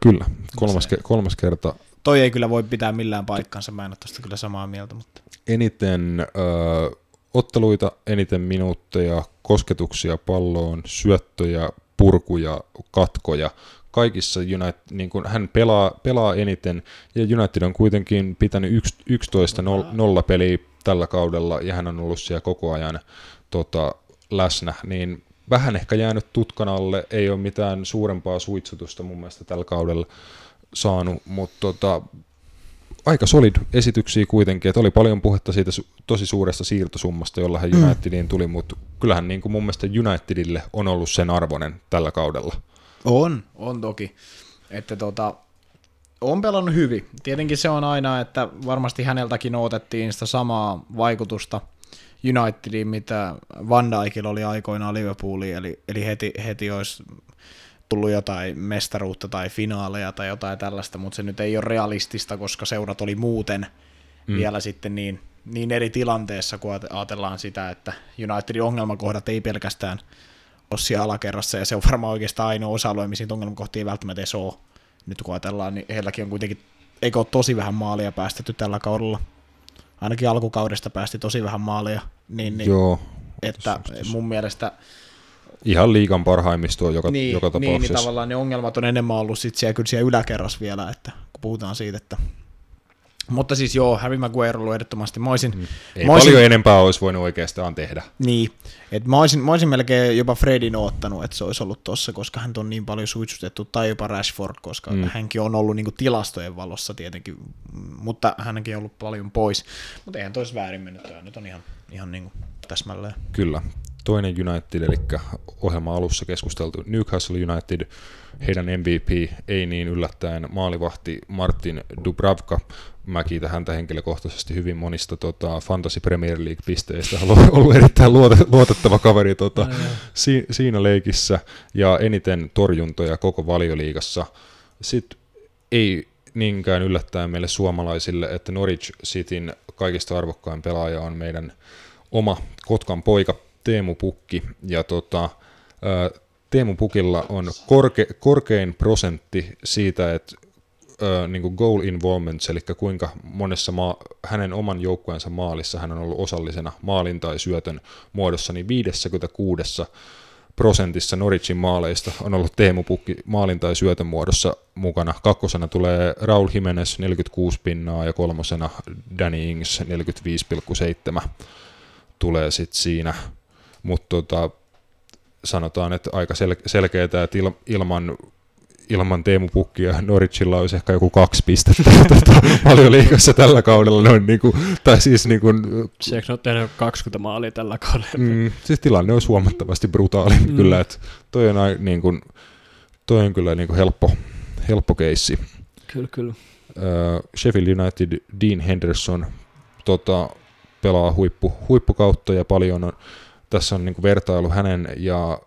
Kyllä. Kolmas, kolmas kerta Toi ei kyllä voi pitää millään paikkansa, mä en ole tosta kyllä samaa mieltä, mutta eniten ö, otteluita, eniten minuutteja, kosketuksia palloon, syöttöjä, purkuja, katkoja. Kaikissa United, niin kuin hän pelaa, pelaa eniten, ja United on kuitenkin pitänyt yks- 11 nol- nolla peliä tällä kaudella, ja hän on ollut siellä koko ajan tota, läsnä, niin vähän ehkä jäänyt tutkan alle, ei ole mitään suurempaa suitsutusta mun mielestä tällä kaudella saanut, mutta tota, aika solid esityksiä kuitenkin, että oli paljon puhetta siitä su- tosi suuresta siirtosummasta, jolla hän Unitediin tuli, mutta kyllähän niin kuin mun mielestä Unitedille on ollut sen arvoinen tällä kaudella. On, on toki. Että tota, on pelannut hyvin. Tietenkin se on aina, että varmasti häneltäkin odotettiin sitä samaa vaikutusta Unitediin, mitä Van Dijkilla oli aikoinaan Liverpooliin, eli, eli heti, heti olisi tullut jotain mestaruutta tai finaaleja tai jotain tällaista, mutta se nyt ei ole realistista, koska seurat oli muuten mm. vielä sitten niin, niin eri tilanteessa, kun ajatellaan sitä, että Unitedin ongelmakohdat ei pelkästään ole siellä alakerrassa, ja se on varmaan oikeastaan ainoa osa-alue, missä niitä ongelmakohtia ei välttämättä edes ole. Nyt kun ajatellaan, niin heilläkin on kuitenkin, eikö ole tosi vähän maalia päästetty tällä kaudella. Ainakin alkukaudesta päästi tosi vähän maalia, niin, niin Joo, että mun mielestä ihan liikan parhaimmistoa joka, niin, joka niin, niin tapauksessa. tavallaan ne ongelmat on enemmän ollut sit siellä, kyllä siellä yläkerrassa vielä, että kun puhutaan siitä, että mutta siis joo, Harry Maguire on ollut ehdottomasti. Mä olisin, Mm. Ei mä olisin, paljon enempää olisi voinut oikeastaan tehdä. Niin, että mä olisin, mä olisin melkein jopa Fredin oottanut, että se olisi ollut tossa, koska hän on niin paljon suitsutettu, tai jopa Rashford, koska mm. hänkin on ollut niinku tilastojen valossa tietenkin, mm, mutta hänkin on ollut paljon pois. Mutta eihän tois väärin mennyt, tämä nyt on ihan, ihan niinku täsmälleen. Kyllä. Toinen United, eli ohjelma alussa keskusteltu Newcastle United, heidän MVP ei niin yllättäen maalivahti Martin Dubravka. Mä kiitän häntä henkilökohtaisesti hyvin monista tota, Fantasy Premier League-pisteistä. On ollut- erittäin luote- luotettava kaveri tota, si- siinä leikissä ja eniten torjuntoja koko valioliigassa. Sitten ei niinkään yllättäen meille suomalaisille, että Norwich Cityn kaikista arvokkain pelaaja on meidän oma Kotkan poika Teemu Pukki. Ja tota, Teemu Pukilla on korke, korkein prosentti siitä, että niin kuin goal involvements, eli kuinka monessa maa, hänen oman joukkueensa maalissa hän on ollut osallisena maalin tai syötön muodossa, niin 56 prosentissa Norwichin maaleista on ollut Teemu Pukki maalin tai syötön muodossa mukana. Kakkosena tulee Raul Jimenez 46 pinnaa ja kolmosena Danny Ings 45,7 tulee sitten siinä. Mutta tota, sanotaan, että aika sel- selkeää, että il- ilman, ilman Teemu Pukkia Norwichilla olisi ehkä joku kaksi pistettä *laughs* tota, valioliigassa tällä kaudella. Noin niinku, tai siis niinku, Sieks ne on tehnyt 20 maalia tällä kaudella? Mm, siis tilanne olisi huomattavasti brutaalimpi mm. kyllä, että toi on, ai- niin kuin, toi on kyllä niin kuin helppo, helppo keissi. Kyllä, kyllä. Uh, Sheffield United, Dean Henderson tota, pelaa huippu, huippukautta ja paljon on, tässä on niin kuin vertailu hänen ja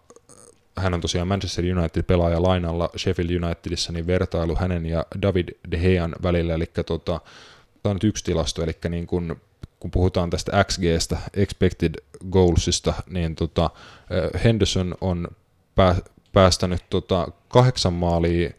hän on tosiaan Manchester United pelaaja lainalla Sheffield Unitedissa, niin vertailu hänen ja David De Gean välillä, eli tota, tämä on nyt yksi tilasto, eli niin kun, kun puhutaan tästä XGstä, expected goalsista, niin tota, eh, Henderson on pää, päästänyt tota, kahdeksan maalia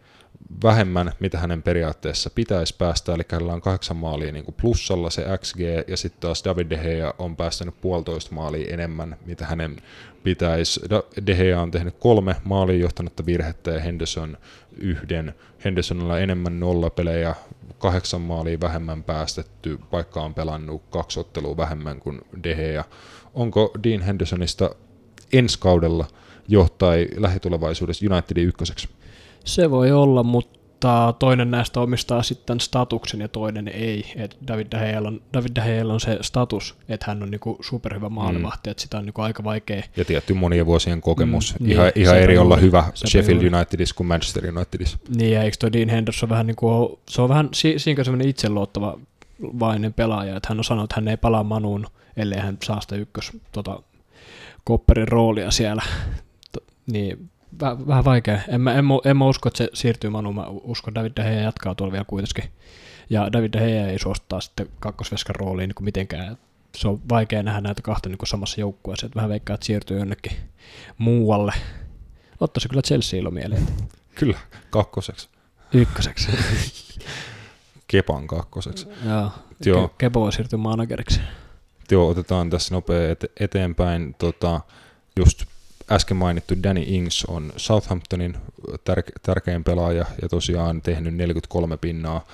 vähemmän, mitä hänen periaatteessa pitäisi päästä, eli hänellä on kahdeksan maalia niin kuin plussalla se XG, ja sitten taas David De Gea on päästänyt puolitoista maalia enemmän, mitä hänen pitäisi. De Gea on tehnyt kolme maaliin johtanutta virhettä ja Henderson yhden. Hendersonilla enemmän nollapelejä, kahdeksan maalia vähemmän päästetty, vaikka on pelannut kaksi ottelua vähemmän kuin De Gea. Onko Dean Hendersonista ensi kaudella jo tai lähitulevaisuudessa Unitedin ykköseksi? Se voi olla, mutta toinen näistä omistaa sitten statuksen ja toinen ei. Et David De Gealla on, David De Gealla on se status, että hän on niinku superhyvä maalivahti, mm. että sitä on niinku aika vaikea. Ja tietty monien vuosien kokemus. Mm, ihan, niin, ihan eri olla hyvä Sheffield. Unitedissa kuin Manchester Unitedissa. Niin, ja eikö toi Dean Henderson vähän niinku, se on vähän si- siinä semmoinen itseluottava vainen pelaaja, että hän on sanonut, että hän ei palaa Manuun, ellei hän saa sitä ykkös tota, kopperin roolia siellä. *laughs* Niin, väh, vähän vaikea. En mä, en, mä, en mä usko, että se siirtyy Manuun. Mä uskon, että David De Gea jatkaa tuolla vielä kuitenkin. Ja David De Gea ei suostaa sitten kakkosveskan rooliin niin kuin mitenkään. se on vaikea nähdä näitä kahta niin samassa joukkueessa, että vähän veikkaa, että siirtyy jonnekin muualle. Ottaisi kyllä Chelsea ilo mieleen. *laughs* Kyllä, kakkoseksi. Ykköseksi. *laughs* Kepan kakkoseksi. Joo. Joo. Ke- Kepo voi siirtyä manageriksi. Joo, otetaan tässä nopea ete- eteenpäin. Tota, just äsken mainittu Danny Ings on Southamptonin tärke- tärkein pelaaja ja tosiaan tehnyt 43 pinnaa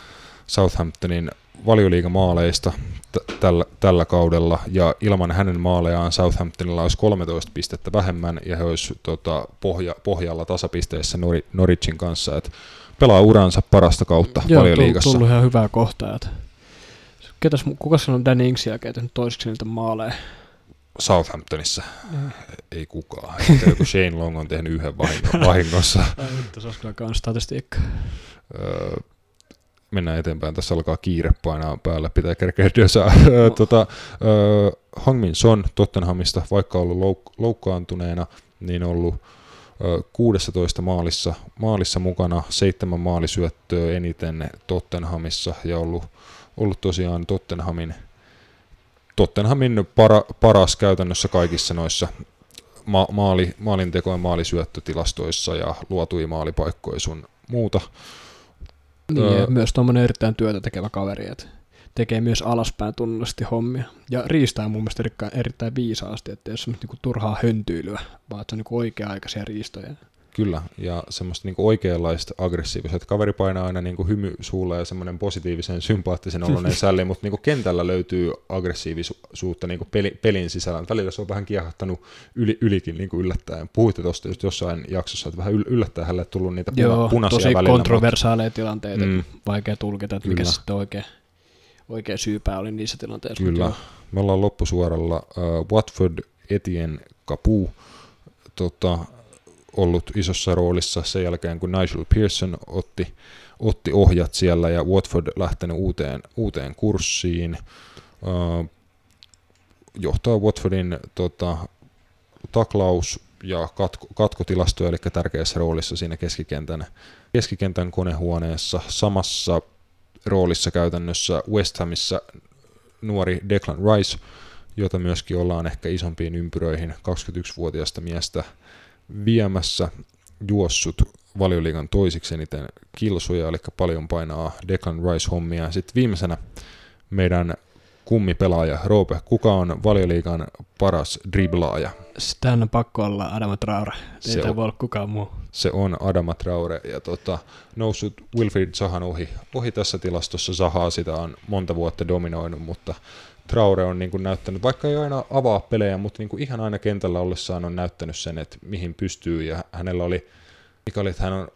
Southamptonin valioliigamaaleista t- tällä, tällä kaudella ja ilman hänen maalejaan Southamptonilla olisi 13 pistettä vähemmän ja he olisi tota, pohja, pohjalla tasapisteissä Nor- Norwichin kanssa, että pelaa uransa parasta kautta Joo, valioliigassa. tullut ihan hyvää kohtaa. Että Ketäs, kuka on Danny Ings jälkeen tehnyt toiseksi niitä maaleja? Southamptonissa ei kukaan. Joku Shane Long on tehnyt yhden vahingo- *laughs* vahingossa. Ai se olisi kyllä kans statistiikka. Öö, mennään eteenpäin. Tässä alkaa kiire painaa päällä. Pitää kerkeä dösää. *laughs* Öö, tota, öö, Hangmin Son Tottenhamista, vaikka ollut louk- loukkaantuneena, niin ollut öö, 16 maalissa, maalissa mukana, seitsemän maalisyöttöä eniten Tottenhamissa ja ollut, ollut tosiaan Tottenhamin Tottenhamin para, paras käytännössä kaikissa noissa ma- maali, maalinteko- ja maalisyöttötilastoissa ja luotui maalipaikkoja sun muuta. Niin, Öö. myös tuommoinen erittäin työtä tekevä kaveri, että tekee myös alaspäin tunnollisesti hommia. Ja riistää mun mielestä erittäin, erittäin viisaasti, että ole semmoista niinku turhaa höntyilyä, vaan että se on niinku oikea-aikaisia riistoja. Kyllä, ja semmoista niinku oikeanlaista aggressiivista, että kaveri painaa aina niinku hymy suulla ja semmoinen positiivisen, sympaattisen oloinen sälli, mutta niinku kentällä löytyy aggressiivisuutta niinku peli, pelin sisällä. Välillä se on vähän kiehahtanut yli, ylikin niinku yllättäen. Puhuitte tuosta just jossain jaksossa, että vähän yl- yllättäen hänelle tullut niitä puna, Joo, punaisia tosi välillä. kontroversaaleja tilanteita, Mm. vaikea tulkita, että mikä Kyllä. sitten oikea, oikea syypää oli niissä tilanteissa. Kyllä. Mutta Me ollaan loppusuoralla. Uh, Watford Etienne Capu tota, ollut isossa roolissa sen jälkeen, kun Nigel Pearson otti, otti ohjat siellä ja Watford lähtenyt uuteen, uuteen kurssiin. Johtaa Watfordin tota, taklaus ja katko, katkotilasto, eli tärkeässä roolissa siinä keskikentän, keskikentän konehuoneessa. Samassa roolissa käytännössä West Hamissa nuori Declan Rice, jota myöskin ollaan ehkä isompiin ympyröihin 21-vuotiaasta miestä viemässä, juossut valioliigan toisiksi eniten kilsoja, eli paljon painaa Declan Rice-hommia. Sitten viimeisenä meidän kummipelaaja Roope, kuka on valioliigan paras driblaaja? Sitten on pakko olla Adama Traore. Ei Se on- voi olla kukaan muu. Se on Adama Traore ja tota, noussut Wilfried Zahan ohi, ohi tässä tilastossa. Zahaa sitä on monta vuotta dominoinut, mutta Traore on niin kuin näyttänyt, vaikka ei aina avaa pelejä, mutta niin kuin ihan aina kentällä ollessaan on näyttänyt sen, että mihin pystyy ja hänellä oli, mikä oli, että hän on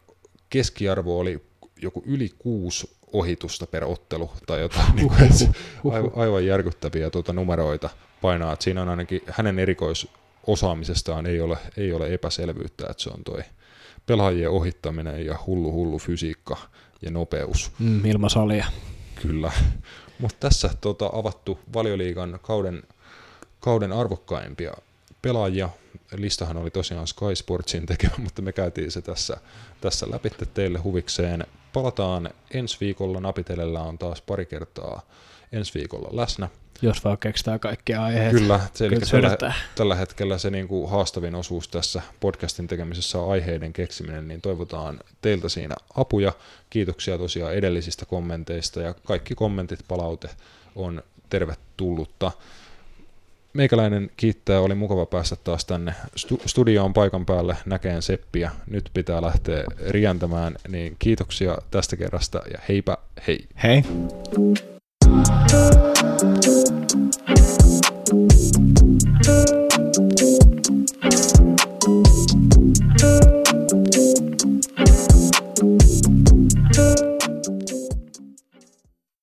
keskiarvo oli joku yli kuusi ohitusta per ottelu tai jotain, niin kuin, se *laughs* aivan, aivan järkyttäviä tuota numeroita painaa, että siinä on ainakin hänen erikoisosaamisestaan ei ole, ei ole epäselvyyttä, että se on toi pelaajien ohittaminen ja hullu hullu fysiikka ja nopeus. Mm, ilman salia. Kyllä. Mutta tässä tota, avattu valioliigan kauden, kauden arvokkaimpia pelaajia. Listahan oli tosiaan Sky Sportsin tekemä, *laughs* mutta me käytiin se tässä, tässä läpi teille huvikseen. Palataan ensi viikolla. Napitelellä on taas pari kertaa ensi viikolla läsnä. Jos vaan keksitään kaikkia aiheita. Kyllä, se, eli tällä, tällä hetkellä se niin kuin haastavin osuus tässä podcastin tekemisessä on aiheiden keksiminen, niin toivotaan teiltä siinä apuja. Kiitoksia tosiaan edellisistä kommenteista ja kaikki kommentit, palaute on tervetullutta. Meikäläinen kiittää, oli mukava päästä taas tänne stu- studioon paikan päälle näkeen Seppiä. Nyt pitää lähteä rientämään, niin kiitoksia tästä kerrasta ja heipä hei. Hei. thank you